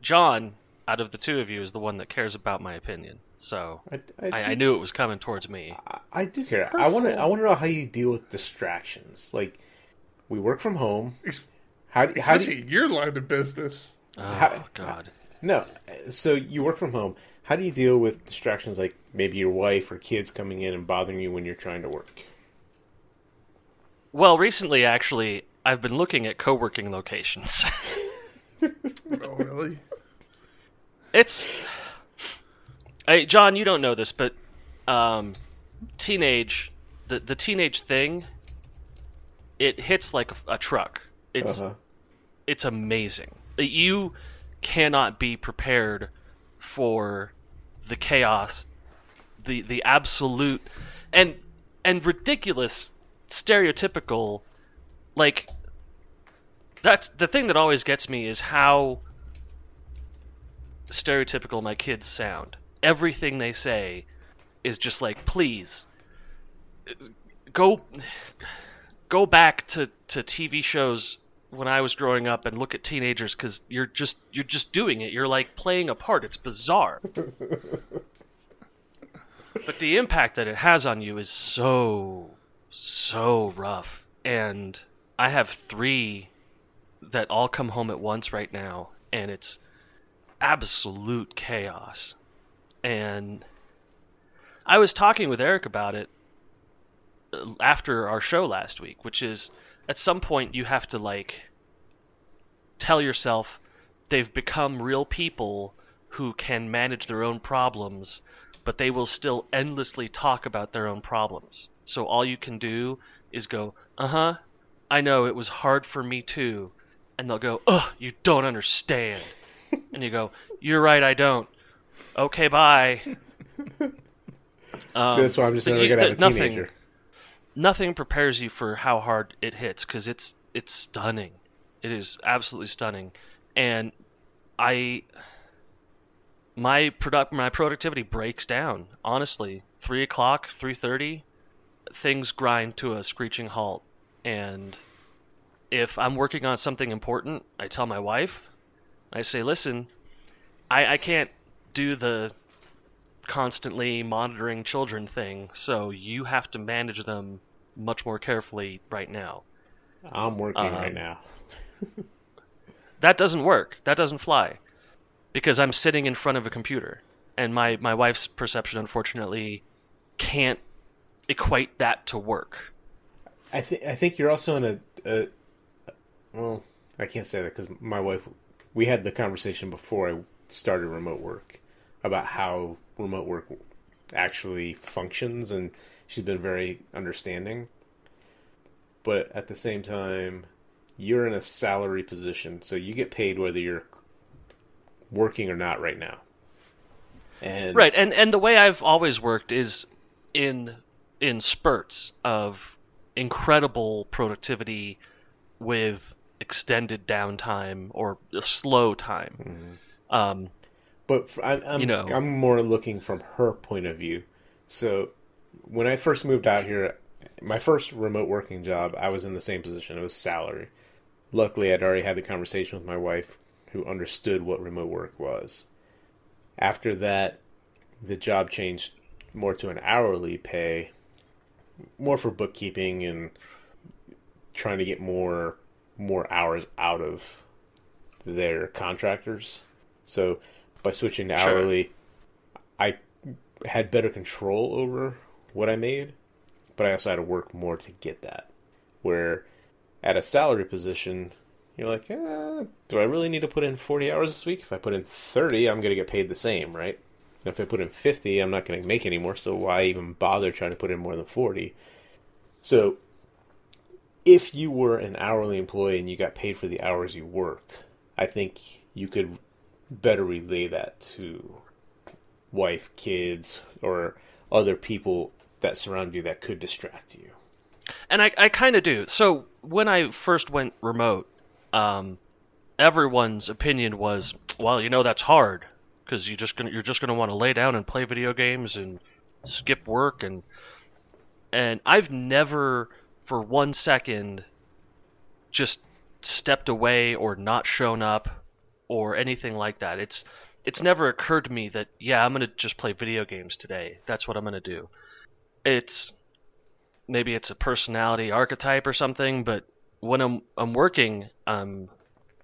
[SPEAKER 2] John, out of the two of you, is the one that cares about my opinion. So
[SPEAKER 3] I,
[SPEAKER 2] I,
[SPEAKER 3] do,
[SPEAKER 2] I knew it was coming towards me.
[SPEAKER 3] I, I do care. I want to I want to know how you deal with distractions. Like we work from home. How do how do
[SPEAKER 1] Especially
[SPEAKER 3] you,
[SPEAKER 1] your line of business.
[SPEAKER 2] Oh
[SPEAKER 3] How-
[SPEAKER 2] God.
[SPEAKER 3] no? So you work from home. How do you deal with distractions like maybe your wife or kids coming in and bothering you when you're trying to work?
[SPEAKER 2] Well, recently, actually, I've been looking at co-working locations. [laughs]
[SPEAKER 1] Oh, really?
[SPEAKER 2] it's, hey, John, you don't know this, but um, teenage, the the teenage thing, it hits like a, a truck. It's
[SPEAKER 3] Uh-huh.
[SPEAKER 2] it's amazing. You cannot be prepared for the chaos, the the absolute and and ridiculous stereotypical like that's the thing that always gets me is how stereotypical my kids sound. Everything they say is just like, please go go back to, to TV shows when I was growing up and look at teenagers because you're just you're just doing it. You're like playing a part. It's bizarre. [laughs] but the impact that it has on you is so so rough. And I have three that all come home at once right now, and it's absolute chaos. And I was talking with Eric about it uh, after our show last week, which is at some point you have to like tell yourself they've become real people who can manage their own problems, but they will still endlessly talk about their own problems. So all you can do is go, "Uh huh, I know it was hard for me too," and they'll go, "Ugh, you don't understand," [laughs] and you go, "You're right, I don't." Okay, bye. [laughs] Um,
[SPEAKER 3] So that's why I'm just never
[SPEAKER 2] you-
[SPEAKER 3] gonna have a
[SPEAKER 2] nothing-
[SPEAKER 3] teenager.
[SPEAKER 2] nothing prepares you for how hard it hits because it's it's stunning. It is absolutely stunning, and I my product my productivity breaks down. Honestly, three o'clock, three thirty, things grind to a screeching halt, and if I'm working on something important, I tell my wife. I say, listen, I, I can't do the constantly monitoring children thing, so you have to manage them much more carefully right now.
[SPEAKER 3] I'm working
[SPEAKER 2] Um,
[SPEAKER 3] right now. [laughs]
[SPEAKER 2] That doesn't work. That doesn't fly. Because I'm sitting in front of a computer. And my, my wife's perception, unfortunately, can't equate that to work.
[SPEAKER 3] I think I think you're also in a, a well, I can't say that because my wife. We had the conversation before I started remote work about how remote work actually functions, and she's been very understanding. But at the same time, you're in a salary position, so you get paid whether you're working or not right now. And
[SPEAKER 2] Right, and, and the way I've always worked is in in spurts of incredible productivity with extended downtime or slow time. Um,
[SPEAKER 3] But I'm, I'm,
[SPEAKER 2] You know.
[SPEAKER 3] I'm more looking from her point of view. So when I first moved out here, my first remote working job, I was in the same position. It was salary. Luckily, I'd already had the conversation with my wife, who understood what remote work was. After that, the job changed more to an hourly pay, more for bookkeeping and trying to get more more hours out of their contractors. So by switching to
[SPEAKER 2] Sure.
[SPEAKER 3] hourly, I had better control over what I made, but I also had to work more to get that. Where at a salary position, you're like, eh, do I really need to put in 40 hours this week? If I put in 30, I'm going to get paid the same, right? And if I put in 50, I'm not going to make any more, so why even bother trying to put in more than 40? So, if you were an hourly employee and you got paid for the hours you worked, I think you could better relay that to wife, kids, or other people that surround you that could distract you.
[SPEAKER 2] And I, I kind of do. So when I first went remote, um, everyone's opinion was, well, you know, that's hard because you just gonna you're just gonna want to lay down and play video games and skip work and and I've never for one second just stepped away or not shown up or anything like that. It's it's never occurred to me that yeah, I'm gonna just play video games today. That's what I'm gonna do. It's maybe it's a personality archetype or something, but when I'm I'm working, I'm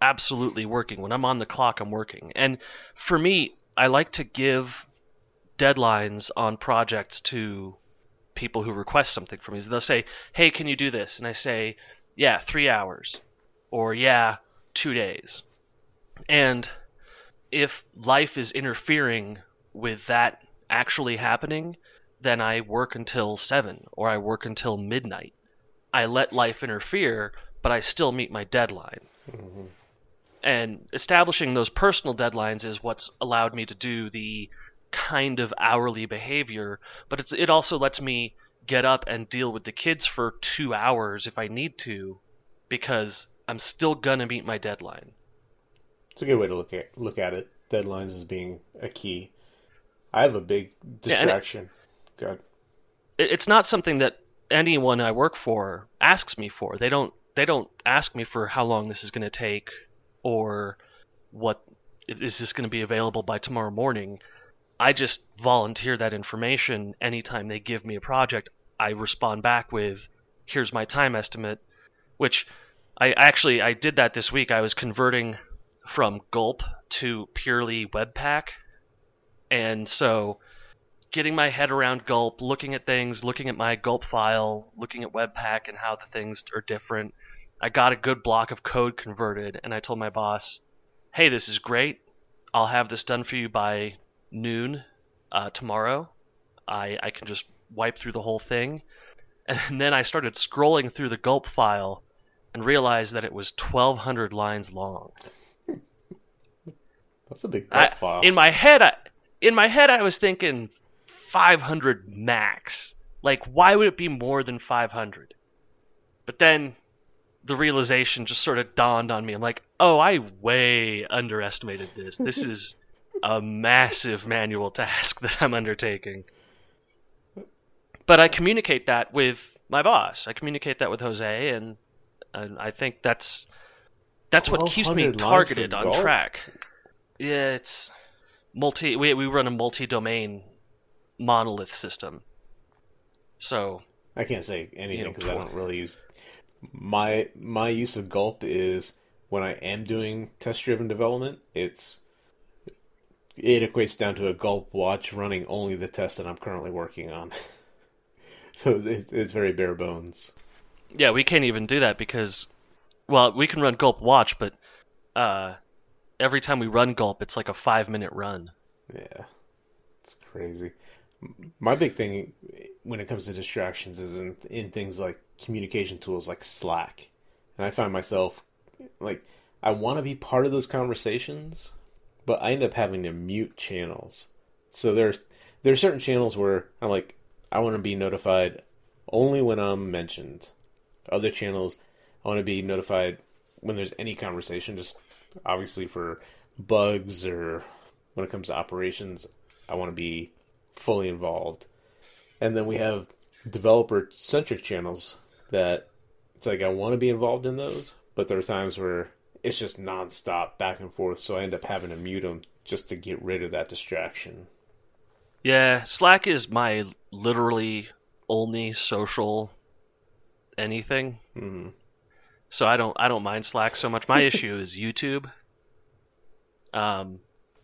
[SPEAKER 2] absolutely working. When I'm on the clock, I'm working. And for me, I like to give deadlines on projects to people who request something from me. They'll say, "Hey, can you do this?" And I say, "Yeah, 3 hours." Or, "Yeah, 2 days." And if life is interfering with that actually happening, then I work until 7 or I work until midnight. I let life interfere, but I still meet my deadline. Mm-hmm. And establishing those personal deadlines is what's allowed me to do the kind of hourly behavior, but it also lets me get up and deal with the kids for two hours if I need to, because I'm still gonna meet my deadline.
[SPEAKER 3] It's a good way to look at look at it. Deadlines as being a key. I have a big distraction. Yeah, Good.
[SPEAKER 2] It's not something that anyone I work for asks me for. They don't they don't ask me for how long this is going to take or what is this going to be available by tomorrow morning. I just volunteer that information anytime they give me a project. I respond back with here's my time estimate, which I actually I did that this week. I was converting from Gulp to purely Webpack. And so getting my head around Gulp, looking at things, looking at my Gulp file, looking at Webpack and how the things are different. I got a good block of code converted and I told my boss, "Hey, this is great. I'll have this done for you by noon uh, tomorrow. I I can just wipe through the whole thing." [laughs] And then I started scrolling through the Gulp file and realized that it was 1200 lines long. [laughs]
[SPEAKER 3] That's a big I, file.
[SPEAKER 2] In my head, I, in my head, I was thinking 500 max. Like, why would it be more than 500? But then the realization just sort of dawned on me. I'm like, oh, I way underestimated this. This [laughs] is a massive manual task that I'm undertaking. But I communicate that with my boss. I communicate that with Jose, and, and I think that's that's what keeps me targeted on track. Yeah, it's multi. We we run a multi-domain monolith system. So
[SPEAKER 3] I can't say anything because you know, I don't really use my my use of Gulp is when I am doing test-driven development. It's it equates down to a Gulp watch running only the test that I'm currently working on. [laughs] so it, it's very bare bones.
[SPEAKER 2] Yeah, we can't even do that because, well, we can run Gulp watch, but uh, every time we run gulp, it's like a five minute run.
[SPEAKER 3] Yeah, it's crazy. My big thing when it comes to distractions is in, in things like communication tools like Slack, and I find myself like I want to be part of those conversations, but I end up having to mute channels. So there's there are certain channels where I'm like I want to be notified only when I'm mentioned. Other channels I want to be notified when there's any conversation, just obviously for bugs or when it comes to operations, I want to be fully involved. And then we have developer centric channels that it's like I want to be involved in those, but there are times where it's just nonstop back and forth, so I end up having to mute them just to get rid of that distraction.
[SPEAKER 2] Yeah, Slack is my literally only social anything. Mm-hmm. So I don't I don't mind Slack so much. My [laughs] issue is YouTube. Um,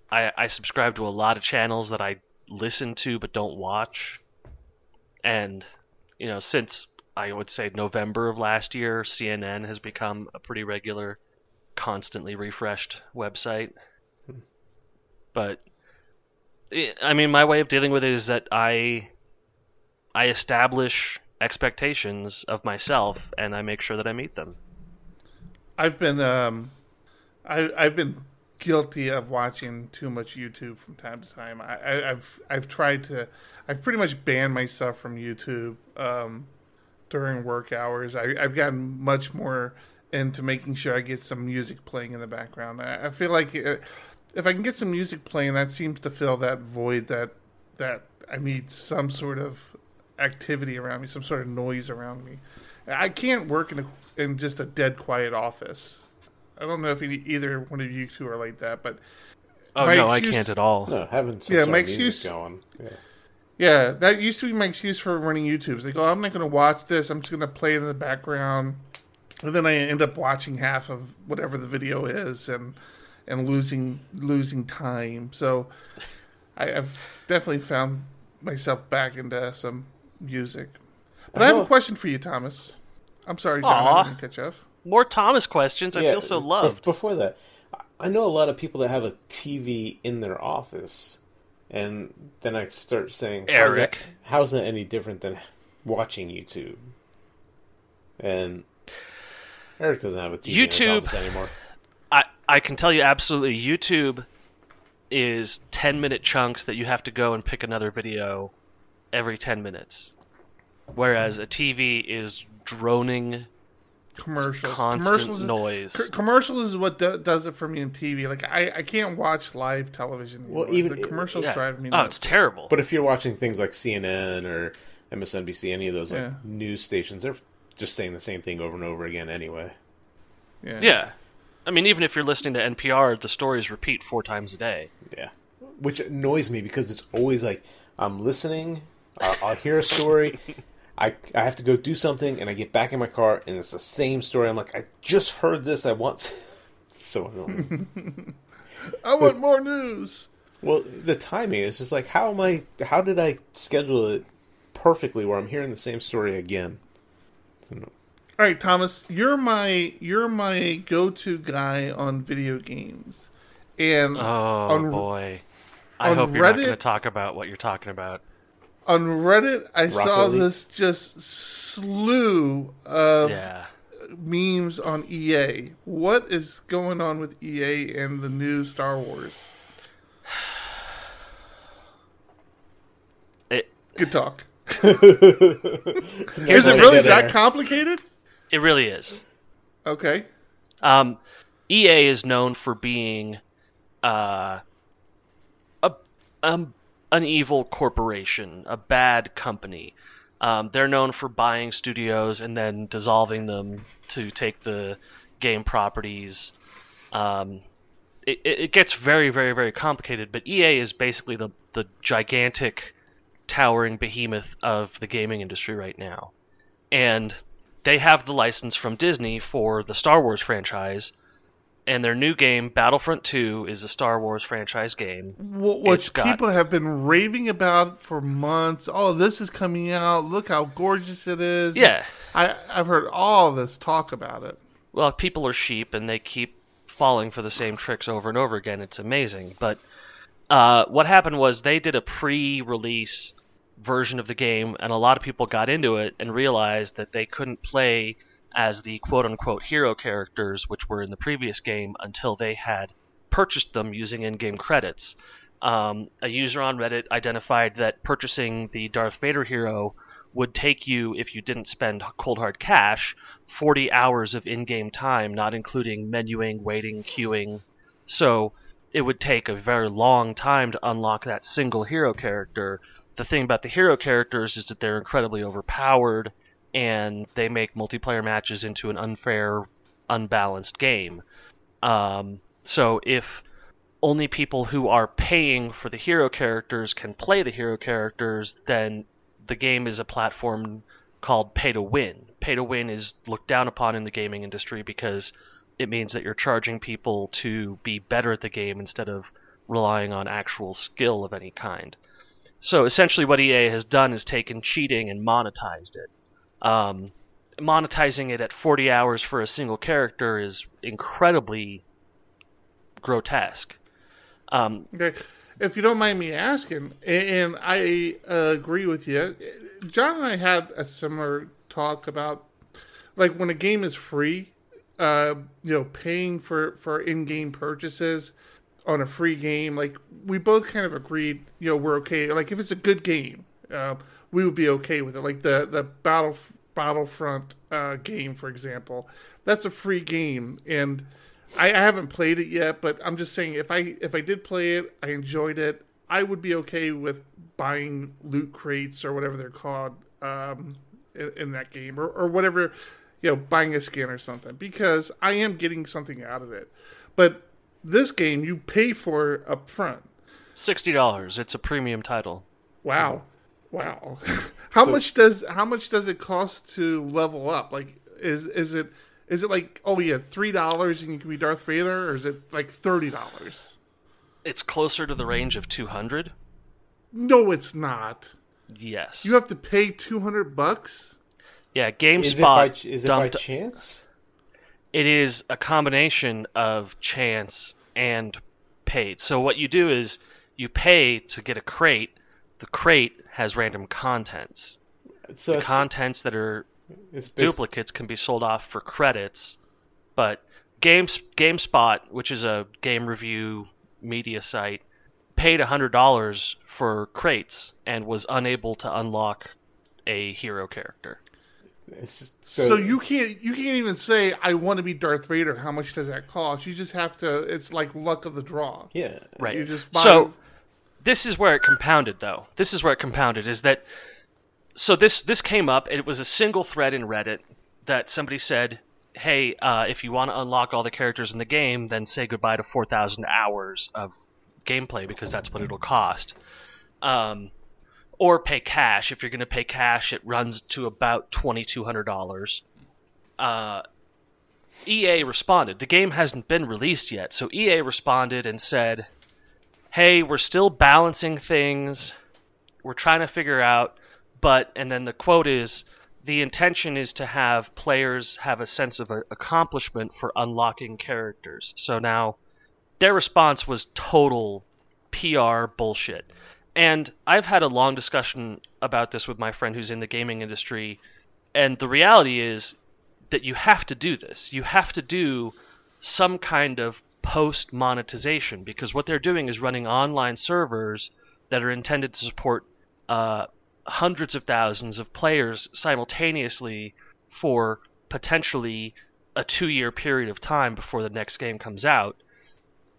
[SPEAKER 2] I I subscribe to a lot of channels that I listen to but don't watch, and you know since I would say November of last year, CNN has become a pretty regular, constantly refreshed website. Hmm. But I mean, my way of dealing with it is that I I establish expectations of myself and I make sure that I meet them.
[SPEAKER 1] I've been um, I, I've been guilty of watching too much YouTube from time to time. I, I, have I've tried to I've pretty much banned myself from YouTube um, during work hours. I, I've gotten much more into making sure I get some music playing in the background. I, I feel like it, if I can get some music playing, that seems to fill that void that that I need some sort of activity around me, some sort of noise around me. I can't work in a, in just a dead quiet office. I don't know if any, either one of you two are like that, but
[SPEAKER 2] oh no,
[SPEAKER 1] excuse-
[SPEAKER 2] I can't at all.
[SPEAKER 3] No, having such
[SPEAKER 1] Yeah,
[SPEAKER 3] yeah,
[SPEAKER 1] my
[SPEAKER 3] music
[SPEAKER 1] excuse-
[SPEAKER 3] going. Yeah.
[SPEAKER 1] Yeah, that used to be my excuse for running YouTube. It's like, oh, I'm not going to watch this. I'm just going to play it in the background, and then I end up watching half of whatever the video is, and and losing losing time. So I, I've definitely found myself back into some music. But I, have a question for you, Thomas. I'm sorry, John.
[SPEAKER 2] Aw.
[SPEAKER 1] I didn't catch you.
[SPEAKER 2] More Thomas questions. I
[SPEAKER 3] Yeah,
[SPEAKER 2] feel so loved.
[SPEAKER 3] Before that, I know a lot of people that have a TV in their office, and then I start saying, how's that-
[SPEAKER 2] Eric.
[SPEAKER 3] how's that any different than watching YouTube? And Eric doesn't have a TV in
[SPEAKER 2] YouTube-
[SPEAKER 3] anymore.
[SPEAKER 2] I I can tell you absolutely YouTube is 10 minute chunks that you have to go and pick another video every 10 minutes. Whereas a TV is droning
[SPEAKER 1] Commercials.
[SPEAKER 2] constant
[SPEAKER 1] commercials.
[SPEAKER 2] noise.
[SPEAKER 1] c- commercials is what do, does it for me in TV. Like I, I can't watch live television. Anymore.
[SPEAKER 3] Well, even-
[SPEAKER 1] the commercials
[SPEAKER 2] Yeah.
[SPEAKER 1] drive me
[SPEAKER 2] Oh,
[SPEAKER 1] nuts.
[SPEAKER 2] it's terrible.
[SPEAKER 3] But if you're watching things like CNN or MSNBC, any of those like
[SPEAKER 1] Yeah.
[SPEAKER 3] news stations, they're just saying the same thing over and over again anyway.
[SPEAKER 1] yeah.
[SPEAKER 2] yeah. I mean, even if you're listening to NPR, the stories repeat four times a day.
[SPEAKER 3] Yeah, which annoys me because it's always like I'm listening, I'll, I'll hear a story, I I have to go do something, and I get back in my car, and it's the same story. I'm like, I just heard this. I want. [laughs] So annoying. [laughs]
[SPEAKER 1] I want more news.
[SPEAKER 3] well, the timing is just like, how am I? How did I schedule it perfectly where I'm hearing the same story again? So.
[SPEAKER 1] All right, Thomas, you're my you're my go-to guy on video games, and
[SPEAKER 2] Oh
[SPEAKER 1] on,
[SPEAKER 2] boy. I
[SPEAKER 1] on
[SPEAKER 2] hope you're not going to talk about what you're talking about.
[SPEAKER 1] On Reddit I saw
[SPEAKER 3] League?
[SPEAKER 1] this just slew of
[SPEAKER 2] Yeah.
[SPEAKER 1] memes on EA. What is going on with EA and the new Star Wars?
[SPEAKER 2] It
[SPEAKER 1] Good talk. [laughs] Is it really that complicated?
[SPEAKER 2] It really is.
[SPEAKER 1] Okay.
[SPEAKER 2] Um, EA is known for being uh, a um, an evil corporation, a bad company. Um, they're known for buying studios and then dissolving them to take the game properties. Um, it, it gets very, very, very complicated, but EA is basically the, the gigantic, towering behemoth of the gaming industry right now. And they have the license from Disney for the Star Wars franchise, and their new game, Battlefront 2, is a Star Wars franchise game.
[SPEAKER 1] Which
[SPEAKER 2] got-
[SPEAKER 1] people have been raving about for months. Oh, this is coming out. Look how gorgeous it is.
[SPEAKER 2] Yeah.
[SPEAKER 1] I, I've heard all this talk about it.
[SPEAKER 2] Well, people are sheep and they keep falling for the same tricks over and over again. It's amazing. But uh, what happened was they did a pre release version of the game, and a lot of people got into it and realized that they couldn't play as the quote unquote hero characters, which were in the previous game, until they had purchased them using in game credits. Um, a user on Reddit identified that purchasing the Darth Vader hero would take you, if you didn't spend cold hard cash, 40 hours of in game time, not including menuing, waiting, queuing. So it would take a very long time to unlock that single hero character. The thing about the hero characters is that they're incredibly overpowered and they make multiplayer matches into an unfair, unbalanced game. Um, so if only people who are paying for the hero characters can play the hero characters, then the game is a platform called pay to win. Pay to win is looked down upon in the gaming industry because it means that you're charging people to be better at the game instead of relying on actual skill of any kind. So essentially, what EA has done is taken cheating and monetized it. Um, monetizing it at 40 hours for a single character is incredibly grotesque. Um,
[SPEAKER 1] if you don't mind me asking, and I uh, agree with you, John and I had a similar talk about like when a game is free, uh, you know, paying for for in-game purchases on a free game. Like we both kind of agreed, you know, we're okay. Like if it's a good game, uh, we would be okay with it. Like the the battle Battlefront uh, game, for example, that's a free game, and I, I haven't played it yet. But I'm just saying, if I if I did play it, I enjoyed it. I would be okay with buying loot crates or whatever they're called um, in, in that game, or, or whatever, you know, buying a skin or something, because I am getting something out of it. But this game, you pay for up front.
[SPEAKER 2] Sixty dollars. It's a premium title.
[SPEAKER 1] Wow, wow. [laughs] how
[SPEAKER 3] So-
[SPEAKER 1] much does how much does it cost to level up? Like, is is it is it like oh yeah three dollars and you can be Darth Vader, or is it like thirty dollars?
[SPEAKER 2] It's closer to the range of two hundred.
[SPEAKER 1] No, it's not.
[SPEAKER 2] Yes.
[SPEAKER 1] You have to pay two hundred bucks.
[SPEAKER 2] yeah,
[SPEAKER 3] Is it by
[SPEAKER 2] GameSpot
[SPEAKER 3] is it by chance?
[SPEAKER 2] it is a combination of chance and paid. So what you do is you pay to get a crate. The crate has random contents.
[SPEAKER 3] So
[SPEAKER 2] The contents that are
[SPEAKER 3] it's
[SPEAKER 2] duplicates can be sold off for credits, but Games GameSpot, which is a game review media site, paid hundred dollars for crates and was unable to unlock a hero character.
[SPEAKER 3] it's-
[SPEAKER 1] So, you can't you can't even say I want to be Darth Vader. How much does that cost? You just have to. It's like luck of the draw.
[SPEAKER 3] yeah
[SPEAKER 2] Right.
[SPEAKER 1] You just buy.
[SPEAKER 2] So this is where it compounded though. This is where it compounded is that so this this came up it was a single thread in Reddit that somebody said, "Hey, uh, if you want to unlock all the characters in the game, then say goodbye to 4,000 hours of gameplay because that's what it'll cost." Um, or pay cash. If you're going to pay cash, it runs to about $2,200. Uh, EA responded. The game hasn't been released yet, so EA responded and said, "Hey, we're still balancing things. We're trying to figure out, but and then the quote is the intention is to have players have a sense of accomplishment for unlocking characters." So now their response was total PR bullshit. And I've had a long discussion about this with my friend who's in the gaming industry, and the reality is that you have to do this. You have to do some kind of post monetization because what they're doing is running online servers that are intended to support uh, hundreds of thousands of players simultaneously for potentially a two year period of time before the next game comes out.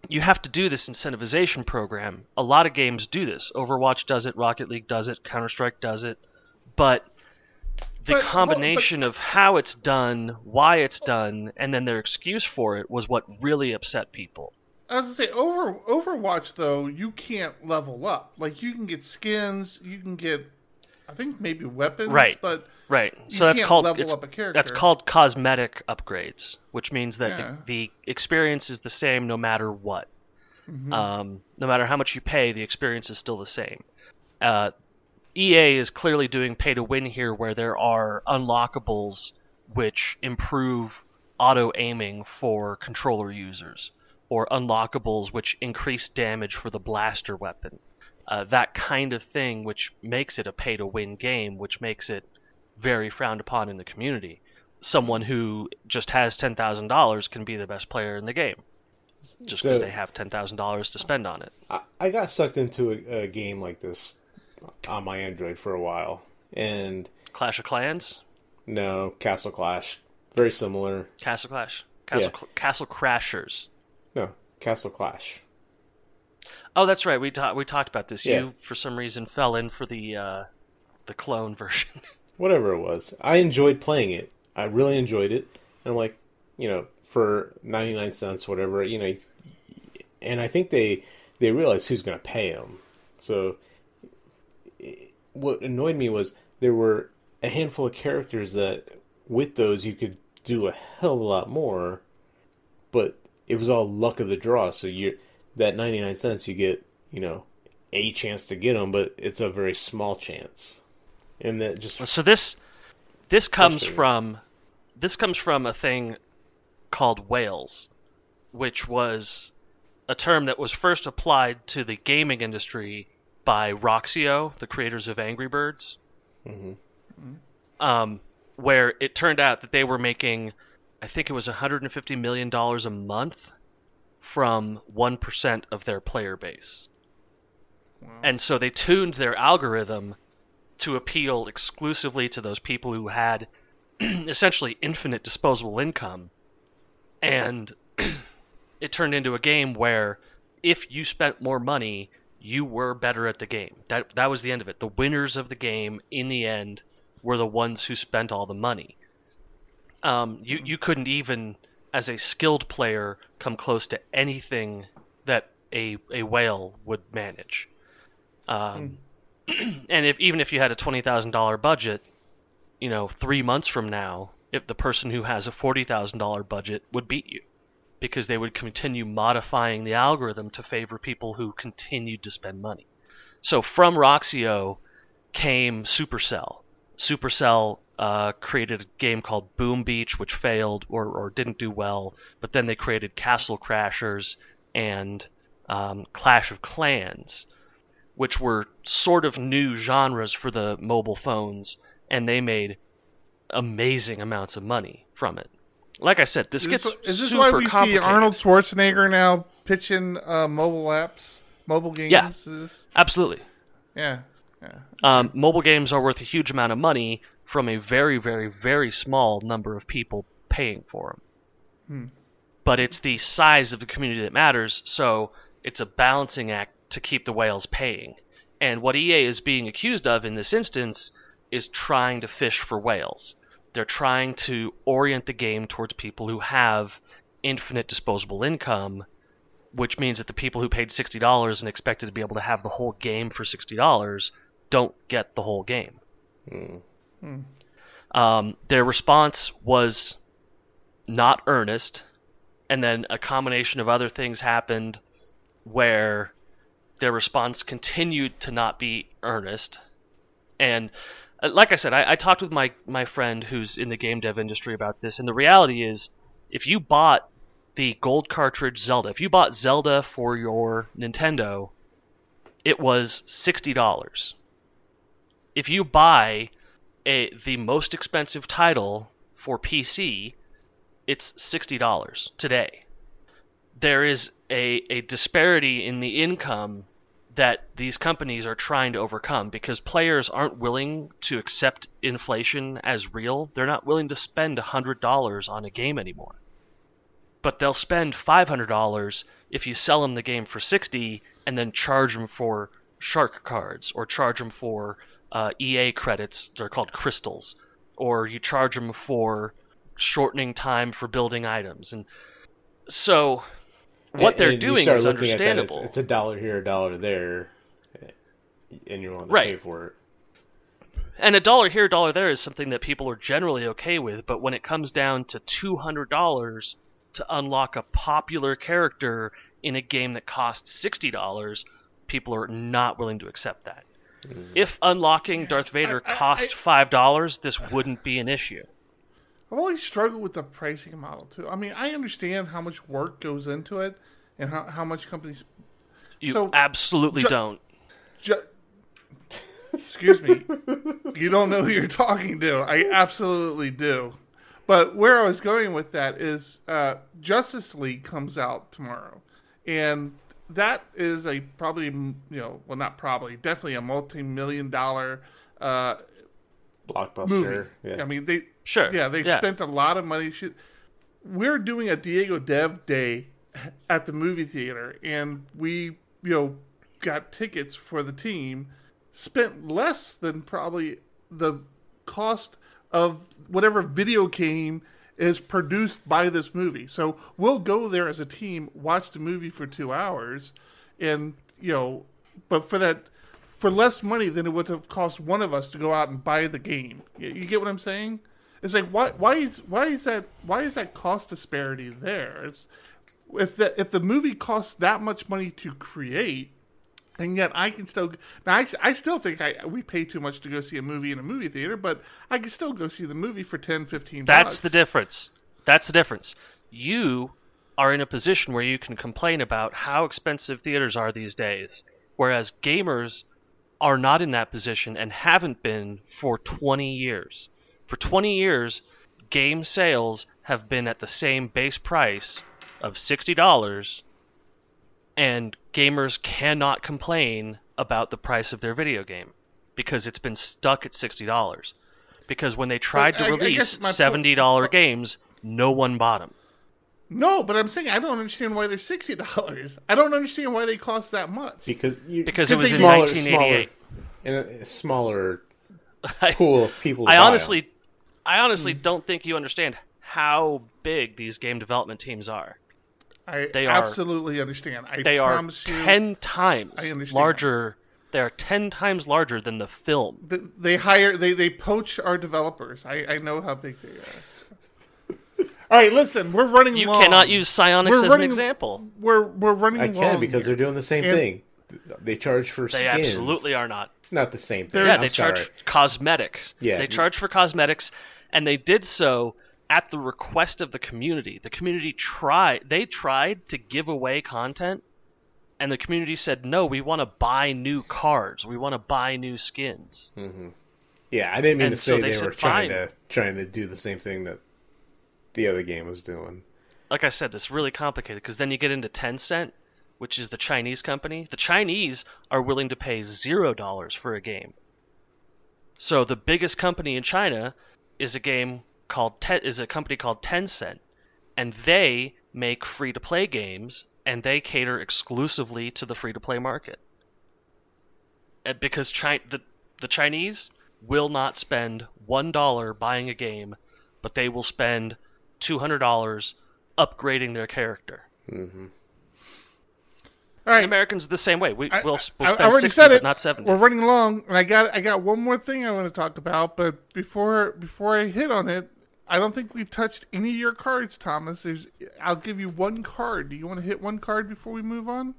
[SPEAKER 2] You have to do this incentivization program. A lot of games do this. Overwatch does it, Rocket League does it, Counter Strike does it. But the
[SPEAKER 1] But-
[SPEAKER 2] combination of how it's done, why it's done, and then their excuse for it was what really upset people.
[SPEAKER 1] I was gonna say over Overwatch though you can't level up. Like you can get skins, you can get, I think maybe weapons,
[SPEAKER 2] Right.
[SPEAKER 1] But
[SPEAKER 2] Right.
[SPEAKER 1] You
[SPEAKER 2] So that's called
[SPEAKER 1] level
[SPEAKER 2] it's,
[SPEAKER 1] up a character.
[SPEAKER 2] that's called cosmetic upgrades, which means that
[SPEAKER 1] Yeah.
[SPEAKER 2] the, the experience is the same no matter what.
[SPEAKER 1] Mm-hmm.
[SPEAKER 2] Um, no matter how much you pay, the experience is still the same. Uh, EA is clearly doing pay to win here, where there are unlockables which improve auto aiming for controller users, or unlockables which increase damage for the blaster weapon. Uh, that kind of thing, which makes it a pay to win game, which makes it very frowned upon in the community. Someone who just has ten thousand dollars can be the best player in the game, just because
[SPEAKER 3] So-
[SPEAKER 2] they have ten thousand dollars to spend on it.
[SPEAKER 3] I, I got sucked into a, a game like this on my Android for a while, and
[SPEAKER 2] Clash of Clans,
[SPEAKER 3] no Castle Clash, very similar.
[SPEAKER 2] Castle Clash, Castle
[SPEAKER 3] Yeah.
[SPEAKER 2] Cl- Castle Crashers.
[SPEAKER 3] No Castle Clash.
[SPEAKER 2] Oh, that's right. We talked we talked about this.
[SPEAKER 3] Yeah.
[SPEAKER 2] You for some reason fell in for the uh, the clone [laughs] version.
[SPEAKER 3] whatever it was. I enjoyed playing it. I really enjoyed it. And I'm like, you know, for 99 cents, whatever, you know, and I think they they realize who's going to pay them. So what annoyed me was there were a handful of characters that with those you could do a hell of a lot more, but it was all luck of the draw. So you that 99 cents you get, you know, a chance to get them, but it's a very small chance. And that just
[SPEAKER 2] so this this comes from this comes from a thing called whales, which was a term that was first applied to the gaming industry by Rovio, the creators of Angry Birds. Um, where it turned out that they were making, I think it was 150 million dollars a month from one percent of their player base, and so they tuned their algorithm to appeal exclusively to those people who had [clears throat] essentially infinite disposable income, and [clears throat] it turned into a game where if you spent more money, you were better at the game. That that was the end of it. The winners of the game in the end were the ones who spent all the money. Um, you you couldn't even, as a skilled player, come close to anything that a a whale would manage. Um, [clears throat] and if even if you had a twenty thousand dollar budget, you know, three months from now, if the person who has a forty thousand dollar budget would beat you, because they would continue modifying the algorithm to favor people who continued to spend money. So from Rovio came Supercell. Supercell uh, created a game called Boom Beach, which failed or, or didn't do well, but then they created Castle Crashers and um, Clash of Clans, which were sort of new genres for the mobile phones, and they made amazing amounts of money from it. Like I said, this
[SPEAKER 1] Is
[SPEAKER 2] gets
[SPEAKER 1] this, is this
[SPEAKER 2] super
[SPEAKER 1] why we see. Arnold Schwarzenegger now pitching uh, mobile apps, mobile games?
[SPEAKER 2] Yeah.
[SPEAKER 1] Is
[SPEAKER 2] Absolutely.
[SPEAKER 1] yeah, yeah.
[SPEAKER 2] Um, mobile games are worth a huge amount of money from a very, very, very small number of people paying for them. But it's the size of the community that matters, so it's a balancing act to keep the whales paying. And what EA is being accused of in this instance is trying to fish for whales. They're trying to orient the game towards people who have infinite disposable income, which means that the people who paid $60 and expected to be able to have the whole game for $60 don't get the whole game. Um, their response was not earnest, and then a combination of other things happened where their response continued to not be earnest. And Uh, like I said, I, I talked with my, my friend who's in the game dev industry about this, and the reality is if you bought the gold cartridge Zelda, if you bought Zelda for your Nintendo, it was $60 if you buy a the most expensive title for PC, it's sixty dollars today. There is a, a disparity in the income that these companies are trying to overcome because players aren't willing to accept inflation as real. They're not willing to spend hundred dollars on a game anymore. But they'll spend five hundred dollars if you sell them the game for sixty and then charge them for shark cards or charge them for uh, EA credits. They're called crystals, or you charge them for shortening time for building items. And so, what
[SPEAKER 3] And-
[SPEAKER 2] they're
[SPEAKER 3] and you
[SPEAKER 2] doing
[SPEAKER 3] start
[SPEAKER 2] is
[SPEAKER 3] looking at that,
[SPEAKER 2] understandable.
[SPEAKER 3] it's, it's a dollar here, a dollar there, and you're willing to
[SPEAKER 2] Right.
[SPEAKER 3] pay for it.
[SPEAKER 2] And a dollar here, a dollar there is something that people are generally okay with, but when it comes down to $200 to unlock a popular character in a game that costs $60, people are not willing to accept that. Mm. If unlocking Darth Vader
[SPEAKER 1] I- I-
[SPEAKER 2] cost $5, this wouldn't be an issue.
[SPEAKER 1] I've always struggled with the pricing model too. I mean, I understand how much work goes into it and how, how much companies.
[SPEAKER 2] You
[SPEAKER 1] So,
[SPEAKER 2] absolutely
[SPEAKER 1] ju-
[SPEAKER 2] don't.
[SPEAKER 1] Ju- Excuse me. you don't know who you're talking to. I absolutely do. But where I was going with that is uh, Justice League comes out tomorrow, and that is a probably you know well not probably definitely a multi-million dollar uh,
[SPEAKER 3] Blockbuster.
[SPEAKER 1] movie.
[SPEAKER 3] Yeah.
[SPEAKER 1] I mean they
[SPEAKER 2] Sure.
[SPEAKER 1] yeah they
[SPEAKER 2] Yeah.
[SPEAKER 1] spent a lot of money. We're doing a Diego Dev Day at the movie theater, and we you know got tickets for the team. Spent less than probably the cost of whatever video game is produced by this movie. So we'll go there as a team, watch the movie for two hours, and you know, but for that, for less money than it would have cost one of us to go out and buy the game. You, you get what I'm saying? It's like why why is why is that why is that cost disparity there? It's if the if the movie costs that much money to create, and yet I can still now I, I still think I we pay too much to go see a movie in a movie theater, but I can still go see the movie for 10 15
[SPEAKER 2] That's
[SPEAKER 1] bucks.
[SPEAKER 2] the difference. That's the difference. You are in a position where you can complain about how expensive theaters are these days, whereas gamers are not in that position and haven't been for 20 years. For 20 years, game sales have been at the same base price of $60 and gamers cannot complain about the price of their video game because it's been stuck at $60. Because when they tried to
[SPEAKER 1] I- I
[SPEAKER 2] release
[SPEAKER 1] guess my po-
[SPEAKER 2] 70 games, no one bought them.
[SPEAKER 1] No, but I'm saying I don't understand why they're sixty dollars. I don't understand why they cost that much.
[SPEAKER 3] because you,
[SPEAKER 2] Because it was
[SPEAKER 1] they-
[SPEAKER 2] in
[SPEAKER 3] smaller,
[SPEAKER 2] 1988.
[SPEAKER 3] smaller, in a, a smaller [laughs]
[SPEAKER 2] I-
[SPEAKER 3] pool of people. To
[SPEAKER 2] I
[SPEAKER 3] buy 'em.
[SPEAKER 2] Honestly, I honestly
[SPEAKER 1] Hmm.
[SPEAKER 2] don't think you understand how big these game development teams are.
[SPEAKER 1] I
[SPEAKER 2] They are-
[SPEAKER 1] absolutely understand. I
[SPEAKER 2] They are
[SPEAKER 1] promise you,
[SPEAKER 2] ten times
[SPEAKER 1] I
[SPEAKER 2] larger. They are ten times larger than the film.
[SPEAKER 1] th- they hire they they poach our developers. I I know how big they are. All right, listen, we're running
[SPEAKER 2] You
[SPEAKER 1] long.
[SPEAKER 2] cannot use Psyonix
[SPEAKER 1] We're
[SPEAKER 2] as an example.
[SPEAKER 1] We're we're running
[SPEAKER 3] I
[SPEAKER 1] long.
[SPEAKER 3] can because
[SPEAKER 1] here.
[SPEAKER 3] they're doing the same
[SPEAKER 1] And-
[SPEAKER 3] thing. They charge for
[SPEAKER 2] They
[SPEAKER 3] skins.
[SPEAKER 2] absolutely are not.
[SPEAKER 3] not the same thing.
[SPEAKER 2] Yeah,
[SPEAKER 3] I'm
[SPEAKER 2] they charge
[SPEAKER 3] sorry.
[SPEAKER 2] cosmetics.
[SPEAKER 3] Yeah.
[SPEAKER 2] They charge for cosmetics, and they did so at the request of the community. The community tried. They tried to give away content, and the community said, "No, we want to buy new cards. We want to buy new skins." Mm-hmm.
[SPEAKER 3] Yeah, I didn't mean
[SPEAKER 2] And
[SPEAKER 3] to
[SPEAKER 2] so
[SPEAKER 3] say
[SPEAKER 2] they
[SPEAKER 3] they,
[SPEAKER 2] said,
[SPEAKER 3] were trying
[SPEAKER 2] "Fine."
[SPEAKER 3] to trying to do the same thing that the other game was doing.
[SPEAKER 2] like I said, it's really complicated because then you get into Tencent, which is the Chinese company. The Chinese are willing to pay zero dollars for a game. So the biggest company in China is a game called Te- is a company called Tencent, and they make free to play games and they cater exclusively to the free to play market. And because Chi- the the Chinese will not spend one dollar buying a game, but they will spend two hundred dollars upgrading their character. Mm-hmm.
[SPEAKER 1] All right,
[SPEAKER 2] Americans are the same way. We
[SPEAKER 1] I-
[SPEAKER 2] will
[SPEAKER 1] I-
[SPEAKER 2] we'll
[SPEAKER 1] I
[SPEAKER 2] spend
[SPEAKER 1] already
[SPEAKER 2] sixty,
[SPEAKER 1] said
[SPEAKER 2] but
[SPEAKER 1] it.
[SPEAKER 2] not seventy.
[SPEAKER 1] We're running long, and I got I got one more thing I want to talk about. But before before I hit on it, I don't think we've touched any of your cards, Thomas. There's I'll give you one card. Do you want to hit one card before we move on?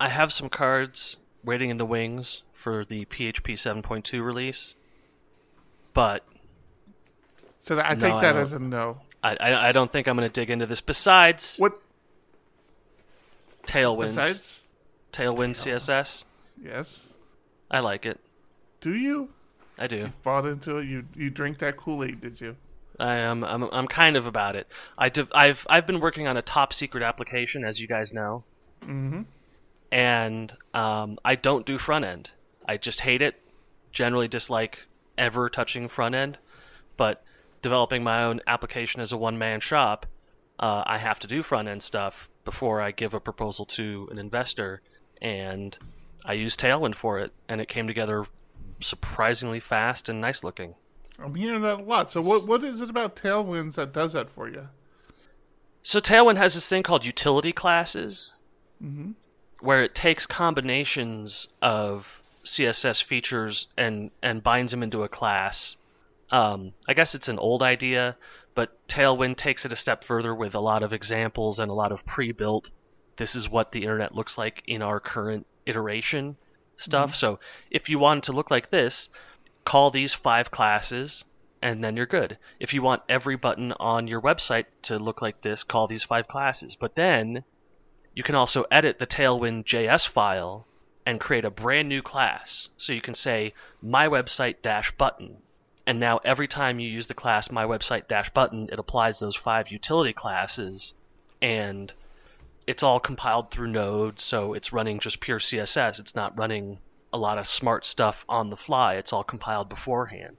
[SPEAKER 2] I have some cards waiting in the wings for the PHP 7.2 release, but
[SPEAKER 1] So that, I
[SPEAKER 2] No,
[SPEAKER 1] take that
[SPEAKER 2] don't.
[SPEAKER 1] as a no.
[SPEAKER 2] I, I, I don't think I'm going to dig into this. Besides
[SPEAKER 1] What
[SPEAKER 2] Tailwind,
[SPEAKER 1] besides?
[SPEAKER 2] Tailwind CSS,
[SPEAKER 1] Yes.
[SPEAKER 2] I like it.
[SPEAKER 1] Do you
[SPEAKER 2] I do.
[SPEAKER 1] bought into it? You you drink that Kool Aid? Did you?
[SPEAKER 2] I am. I'm, I'm kind of about it. I div- I've I've been working on a top secret application, as you guys know.
[SPEAKER 1] Mm-hmm.
[SPEAKER 2] and um, I don't do front end. I just hate it. Generally dislike ever touching front end, but developing my own application as a one man shop, uh, I have to do front end stuff before I give a proposal to an investor, and I use Tailwind for it, and it came together surprisingly fast and nice looking.
[SPEAKER 1] I'm hearing that a lot. So what what is it about Tailwinds that does that for you?
[SPEAKER 2] So Tailwind has this thing called utility classes, where it takes combinations of CSS features and and binds them into a class. Um, I guess it's an old idea, but Tailwind takes it a step further with a lot of examples and a lot of pre-built. This is what the internet looks like in our current iteration stuff. Mm-hmm. So if you want it to look like this, call these five classes and then you're good. If you want every button on your website to look like this, call these five classes. But then you can also edit the Tailwind JS file and create a brand new class. So you can say my website dash button. And now every time you use the class my website dash button, it applies those five utility classes and it's all compiled through Node, so it's running just pure CSS. It's not running a lot of smart stuff on the fly. It's all compiled beforehand.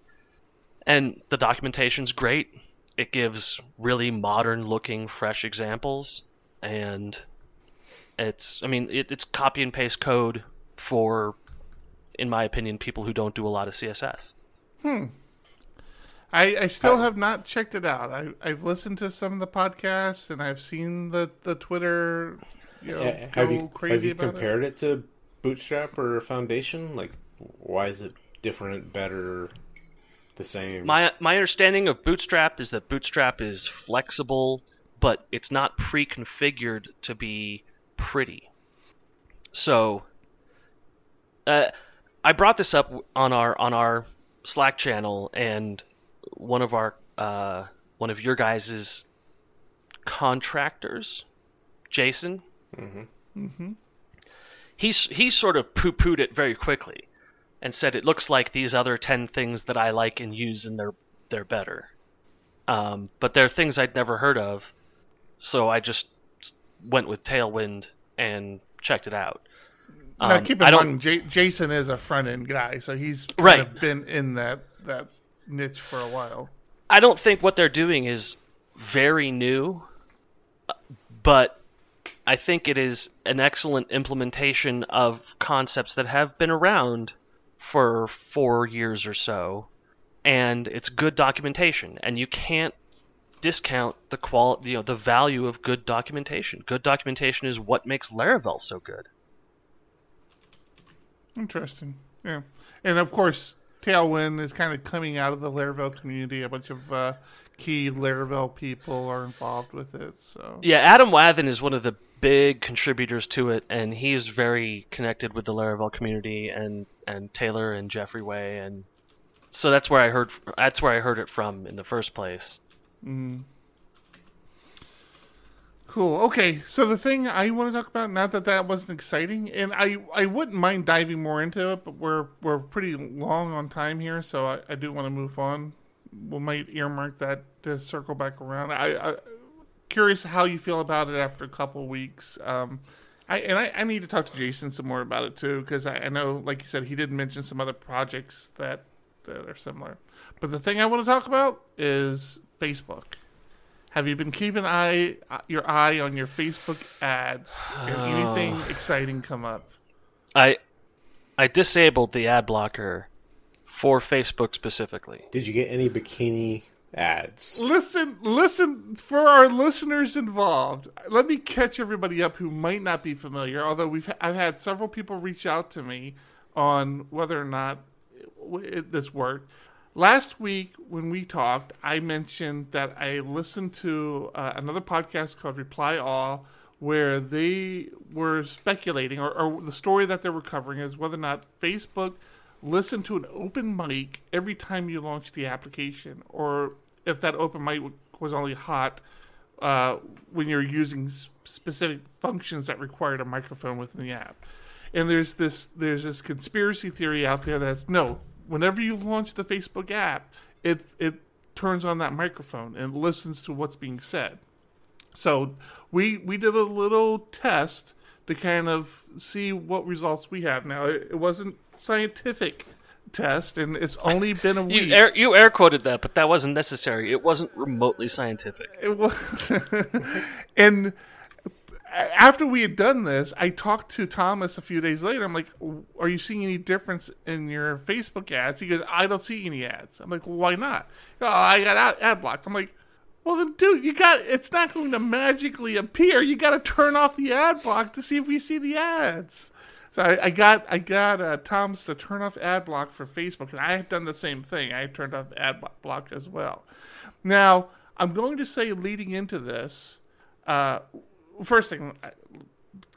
[SPEAKER 2] And the documentation's great. It gives really modern looking, fresh examples. And it's, I mean, it, it's copy and paste code for, in my opinion, people who don't do a lot of CSS.
[SPEAKER 1] I, I still
[SPEAKER 3] Uh,
[SPEAKER 1] have not checked it out. I, I've listened to some of the podcasts and I've seen the, the Twitter, you know,
[SPEAKER 3] Yeah,
[SPEAKER 1] go
[SPEAKER 3] have you, have
[SPEAKER 1] crazy
[SPEAKER 3] you
[SPEAKER 1] about
[SPEAKER 3] compared it. to Bootstrap or Foundation? Like, why is it different, better, the same?
[SPEAKER 2] My my understanding of Bootstrap is that Bootstrap is flexible, but it's not pre-configured to be pretty. So, uh, I brought this up on our on our Slack channel, and one of our uh, one of your guys' contractors Jason. Mm-hmm. He's he sort of poo pooed it very quickly, and said it looks like these other ten things that I like and use, and they're they're better. Um, but they're things I'd never heard of, so I just went with Tailwind and checked it out.
[SPEAKER 1] now,
[SPEAKER 2] Um,
[SPEAKER 1] keep
[SPEAKER 2] I
[SPEAKER 1] in
[SPEAKER 2] don't-
[SPEAKER 1] mind, J- Jason is a front end guy, so he's kind
[SPEAKER 2] Right.
[SPEAKER 1] of been in that that niche for a while.
[SPEAKER 2] I don't think what they're doing is very new, but I think it is an excellent implementation of concepts that have been around for four years or so, and it's good documentation. And you can't discount the qual, you know, the value of good documentation. Good documentation is what makes Laravel so good.
[SPEAKER 1] Interesting. Yeah. And of course, Tailwind is kind of coming out of the Laravel community. A bunch of uh, key Laravel people are involved with it. So
[SPEAKER 2] Yeah, Adam Wathan is one of the big contributors to it, and he's very connected with the Laravel community and and Taylor and Jeffrey Way, and so that's where I heard that's where I heard it from in the first place.
[SPEAKER 1] Cool. Okay, so the thing I want to talk about, not that that wasn't exciting, and I I wouldn't mind diving more into it, but we're we're pretty long on time here, so I, I do want to move on. We might earmark that to circle back around. I, I curious how you feel about it after a couple weeks. Um, I and I, I need to talk to Jason some more about it too because I, I know, like you said, he did mention some other projects that that are similar. But the thing I want to talk about is Facebook. Have you been keeping eye uh, your eye on your Facebook ads? and oh. anything exciting come up?
[SPEAKER 2] I I disabled the ad blocker for Facebook specifically.
[SPEAKER 3] Did you get any bikini ads?
[SPEAKER 1] Listen, listen for our listeners involved. Let me catch everybody up who might not be familiar. Although we've I've had several people reach out to me on whether or not it, it, this worked. Last week when we talked, I mentioned that I listened to uh, another podcast called Reply All, where they were speculating, or, or the story that they were covering is whether or not Facebook listened to an open mic every time you launch the application, or if that open mic was only hot uh, when you're using specific functions that required a microphone within the app. And there's this there's this conspiracy theory out there that's no, whenever you launch the Facebook app, it it turns on that microphone and listens to what's being said. So we we did a little test to kind of see what results we have. Now it, it wasn't scientific test, and it's only been a week.
[SPEAKER 2] You air, you air quoted that, but that wasn't necessary. It wasn't remotely scientific.
[SPEAKER 1] It was, [laughs] and after we had done this, I talked to Thomas a few days later. I'm like, "Are you seeing any difference in your Facebook ads?" He goes, "I don't see any ads." I'm like, well, "Why not?" Oh, I got ad, ad block. I'm like, "Well, then, dude, you got it's not going to magically appear. You got to turn off the ad block to see if we see the ads." So I, I got I got uh, to turn off ad block for Facebook, and I had done the same thing. I turned off ad block as well. Now I'm going to say, leading into this, uh, first thing,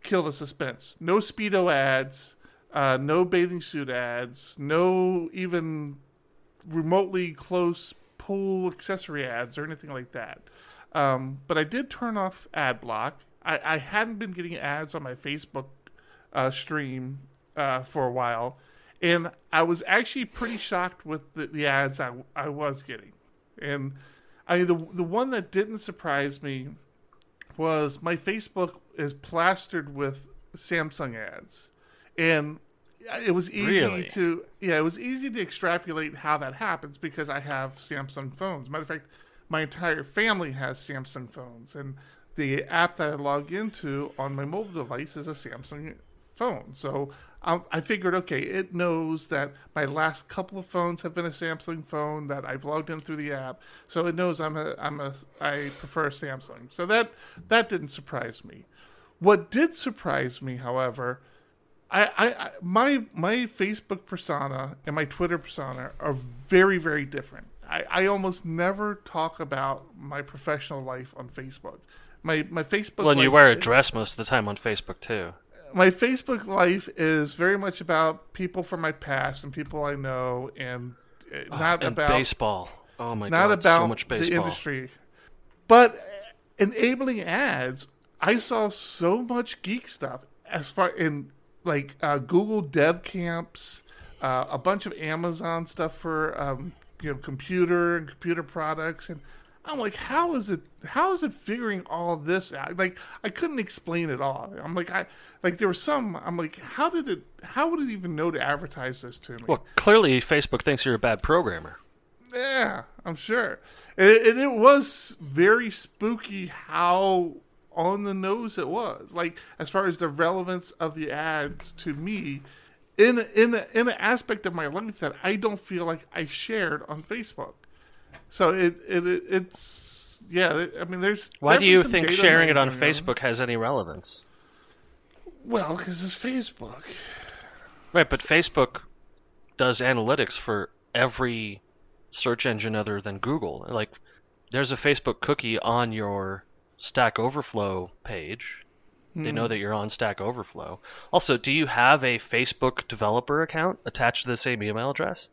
[SPEAKER 1] kill the suspense. No speedo ads, uh, no bathing suit ads, no even remotely close pool accessory ads or anything like that. Um, but I did turn off ad block. I, I hadn't been getting ads on my Facebook uh, stream uh, for a while, and I was actually pretty shocked with the, the ads I, I was getting. And I mean, the the one that didn't surprise me was my Facebook is plastered with Samsung ads, and it was easy
[SPEAKER 2] Really?
[SPEAKER 1] to yeah it was easy to extrapolate how that happens because I have Samsung phones. Matter of fact, my entire family has Samsung phones, and the app that I log into on my mobile device is a Samsung phone. So um, I figured, okay, it knows that my last couple of phones have been a Samsung phone that I've logged in through the app, so it knows I'm a I'm a I prefer Samsung. So that that didn't surprise me. What did surprise me, however, I, I, I my my Facebook persona and my Twitter persona are very very different. I, I almost never talk about my professional life on Facebook. My my Facebook.
[SPEAKER 2] Well, and you wear a dress most of the time on Facebook too.
[SPEAKER 1] My Facebook life is very much about people from my past and people I know, and uh, not
[SPEAKER 2] and
[SPEAKER 1] about
[SPEAKER 2] baseball. Oh my god.
[SPEAKER 1] not
[SPEAKER 2] god,
[SPEAKER 1] about
[SPEAKER 2] so much
[SPEAKER 1] the
[SPEAKER 2] baseball.
[SPEAKER 1] industry. But enabling ads, I saw so much geek stuff as far in like uh, Google Dev Camps, uh, a bunch of Amazon stuff for um, you know computer and computer products, and I'm like, how is it? How is it figuring all this out? Like, I couldn't explain it all. I'm like, I like there was some. I'm like, how did it? How would it even know to advertise this to me?
[SPEAKER 2] Well, clearly Facebook thinks you're a bad programmer.
[SPEAKER 1] Yeah, I'm sure. And it, and it was very spooky how on the nose it was. Like as far as the relevance of the ads to me, in in in an aspect of my life that I don't feel like I shared on Facebook. So it it, it it's yeah. I mean, there's
[SPEAKER 2] Why do you think sharing it on Facebook has any relevance?
[SPEAKER 1] Well, because it's Facebook.
[SPEAKER 2] Right, but Facebook does analytics for every search engine other than Google. Like, there's a Facebook cookie on your Stack Overflow page. They
[SPEAKER 1] Hmm.
[SPEAKER 2] know that you're on Stack Overflow. Also, do you have a Facebook developer account attached to the same email address?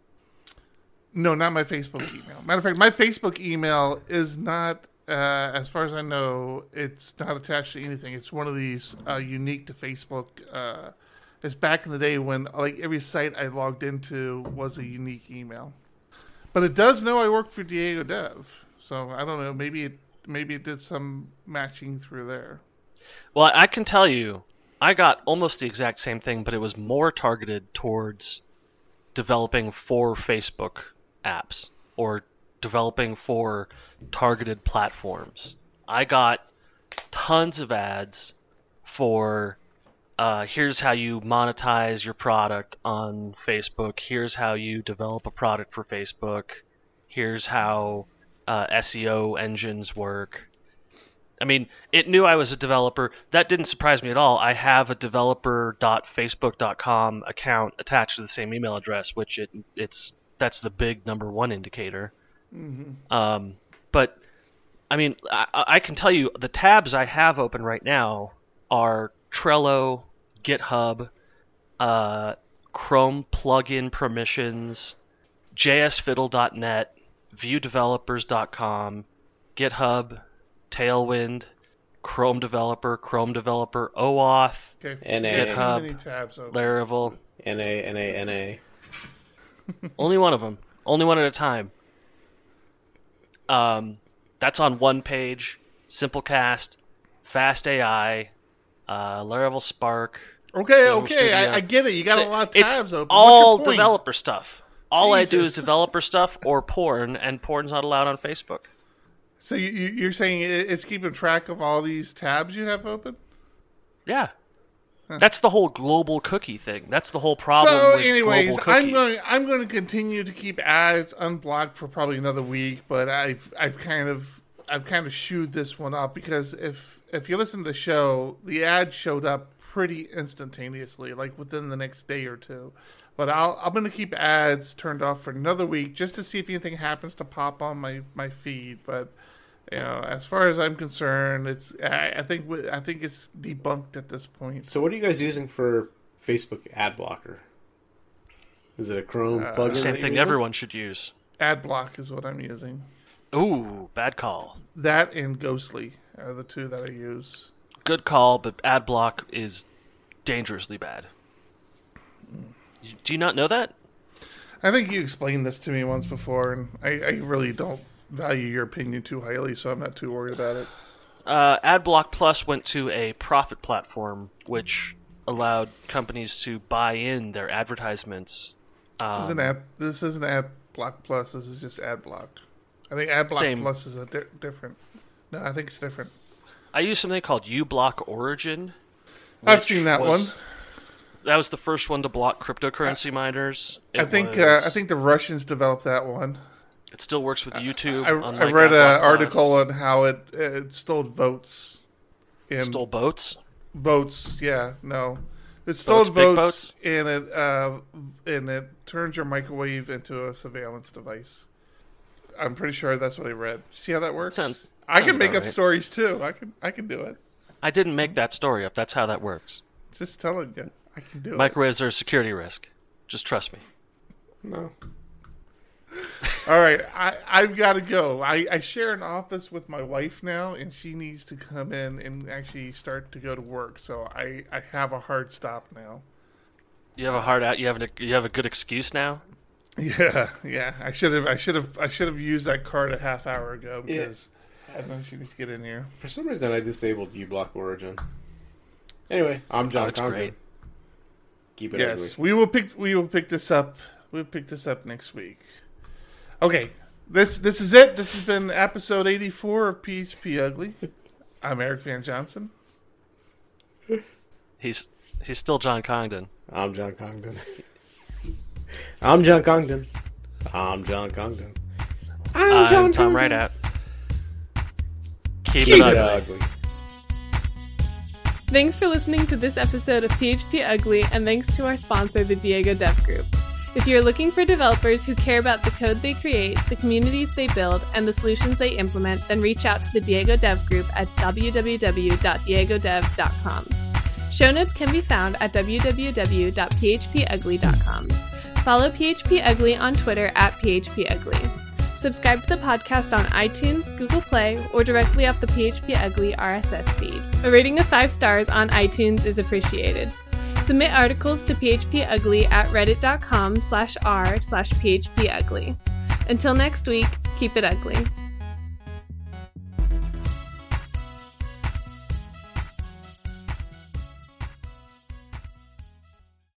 [SPEAKER 1] No, not my Facebook email. Matter of fact, my Facebook email is not, uh, as far as I know, it's not attached to anything. It's one of these uh, unique to Facebook. Uh, it's back in the day when like every site I logged into was a unique email. But it does know I work for Diego Dev, so I don't know. Maybe it maybe it did some matching through there.
[SPEAKER 2] Well, I can tell you, I got almost the exact same thing, but it was more targeted towards developing for Facebook apps or developing for targeted platforms. I got tons of ads for uh, here's how you monetize your product on Facebook. Here's how you develop a product for Facebook. Here's how uh, SEO engines work. I mean, it knew I was a developer. That didn't surprise me at all. I have a developer.facebook.com account attached to the same email address, which it it's that's the big number one indicator. Um, but I mean, I, I can tell you the tabs I have open right now are Trello, GitHub, uh, Chrome plugin permissions, JSFiddle.net, ViewDevelopers.com, GitHub, Tailwind, Chrome Developer, Chrome Developer, OAuth,
[SPEAKER 1] Okay,
[SPEAKER 3] NA.
[SPEAKER 1] you got too
[SPEAKER 2] GitHub,
[SPEAKER 1] tabs open.
[SPEAKER 2] Laravel.
[SPEAKER 3] NA, NA, NA. [laughs]
[SPEAKER 2] Only one of them. Only one at a time. Um, that's on one page. Simplecast, Fast AI, uh, Laravel Spark.
[SPEAKER 1] Okay, okay, I, I get it. You got a lot of
[SPEAKER 2] it's
[SPEAKER 1] tabs open.
[SPEAKER 2] all developer stuff. All I do is developer stuff or porn, and porn's not allowed on Facebook.
[SPEAKER 1] So you, you- you're saying it's keeping track of all these tabs you have open?
[SPEAKER 2] Yeah. That's the whole global cookie thing. That's the whole problem
[SPEAKER 1] so, anyways. I'm going. I'm going to continue to keep ads unblocked for probably another week. But I've I've kind of I've kind of shooed this one up because if if you listen to the show, the ad showed up pretty instantaneously, like within the next day or two. But I'll I'm going to keep ads turned off for another week just to see if anything happens to pop on my my feed. But you know, as far as I'm concerned, it's I, I think I think it's debunked at this point.
[SPEAKER 3] So what are you guys using for Facebook ad blocker? Is it a Chrome uh, plugin?
[SPEAKER 2] Same thing
[SPEAKER 3] using?
[SPEAKER 2] everyone should use.
[SPEAKER 1] Ad block is what I'm using.
[SPEAKER 2] Ooh, bad call.
[SPEAKER 1] That and Ghostery are the two that I use.
[SPEAKER 2] Good call, but ad block is dangerously bad. Do you not know that?
[SPEAKER 1] I think you explained this to me once before, and I, I really don't value your opinion too highly, so I'm not too worried about it.
[SPEAKER 2] Uh, AdBlock Plus went to a profit platform, which allowed companies to buy in their advertisements.
[SPEAKER 1] This
[SPEAKER 2] Um,
[SPEAKER 1] isn't ad. This isn't ad block plus. This is just ad block. I think ad block
[SPEAKER 2] Same.
[SPEAKER 1] plus is a di- different. No, I think it's different.
[SPEAKER 2] I use something called uBlock Origin.
[SPEAKER 1] I've seen that
[SPEAKER 2] was-
[SPEAKER 1] one.
[SPEAKER 2] That was the first one to block cryptocurrency miners.
[SPEAKER 1] I think
[SPEAKER 2] was-
[SPEAKER 1] uh, I think the Russians developed that one.
[SPEAKER 2] It still works with YouTube.
[SPEAKER 1] I, I
[SPEAKER 2] unlike
[SPEAKER 1] read an article on how it, it stole votes. In
[SPEAKER 2] Stole boats.
[SPEAKER 1] votes. Yeah, no, it stole
[SPEAKER 2] big
[SPEAKER 1] votes, and it uh, and it turns your microwave into a surveillance device. I'm pretty sure that's what I read. See how that works?
[SPEAKER 2] Sounds-
[SPEAKER 1] I
[SPEAKER 2] sounds
[SPEAKER 1] can make up
[SPEAKER 2] right.
[SPEAKER 1] stories too. I can I can do it.
[SPEAKER 2] I didn't make that story up. That's how that works.
[SPEAKER 1] Just telling you, I can do it.
[SPEAKER 2] Microwaves are a security risk. Just trust me.
[SPEAKER 3] No. [laughs]
[SPEAKER 1] All right, I, I've got to go. I, I share an office with my wife now, and she needs to come in and actually start to go to work. So I, I have a hard stop now.
[SPEAKER 2] You have a hard out. You have a you have a good excuse now. [laughs]
[SPEAKER 1] Yeah, yeah. I should have I should have I should have used that card a half hour ago because I know she needs to get in here.
[SPEAKER 3] For some reason, I disabled uBlock Origin. Anyway, I'm John
[SPEAKER 2] Oh, great.
[SPEAKER 3] Keep it
[SPEAKER 1] Yes,
[SPEAKER 3] ugly.
[SPEAKER 1] we will pick we will pick this up. We'll pick this up next week. Okay, this this is it. This has been episode eighty four of PHP Ugly. I'm Eric Van Johnson.
[SPEAKER 2] He's he's still John Congdon.
[SPEAKER 3] I'm John Congdon. I'm John Congdon. I'm John Congdon.
[SPEAKER 2] I'm Tom Rideout. Keep,
[SPEAKER 3] Keep
[SPEAKER 2] it
[SPEAKER 3] it
[SPEAKER 2] ugly.
[SPEAKER 3] ugly.
[SPEAKER 4] Thanks for listening to this episode of PHP Ugly, and thanks to our sponsor, the Diego Dev Group. If you're looking for developers who care about the code they create, the communities they build, and the solutions they implement, then reach out to the Diego Dev Group at www.diegodev.com. Show notes can be found at www.phpugly.com. Follow PHP Ugly on Twitter at PHP Ugly. Subscribe to the podcast on iTunes, Google Play, or directly off the PHP Ugly RSS feed. A rating of 5 stars on iTunes is appreciated. Submit articles to phpugly at reddit.com slash r slash phpugly. Until next week, keep it ugly.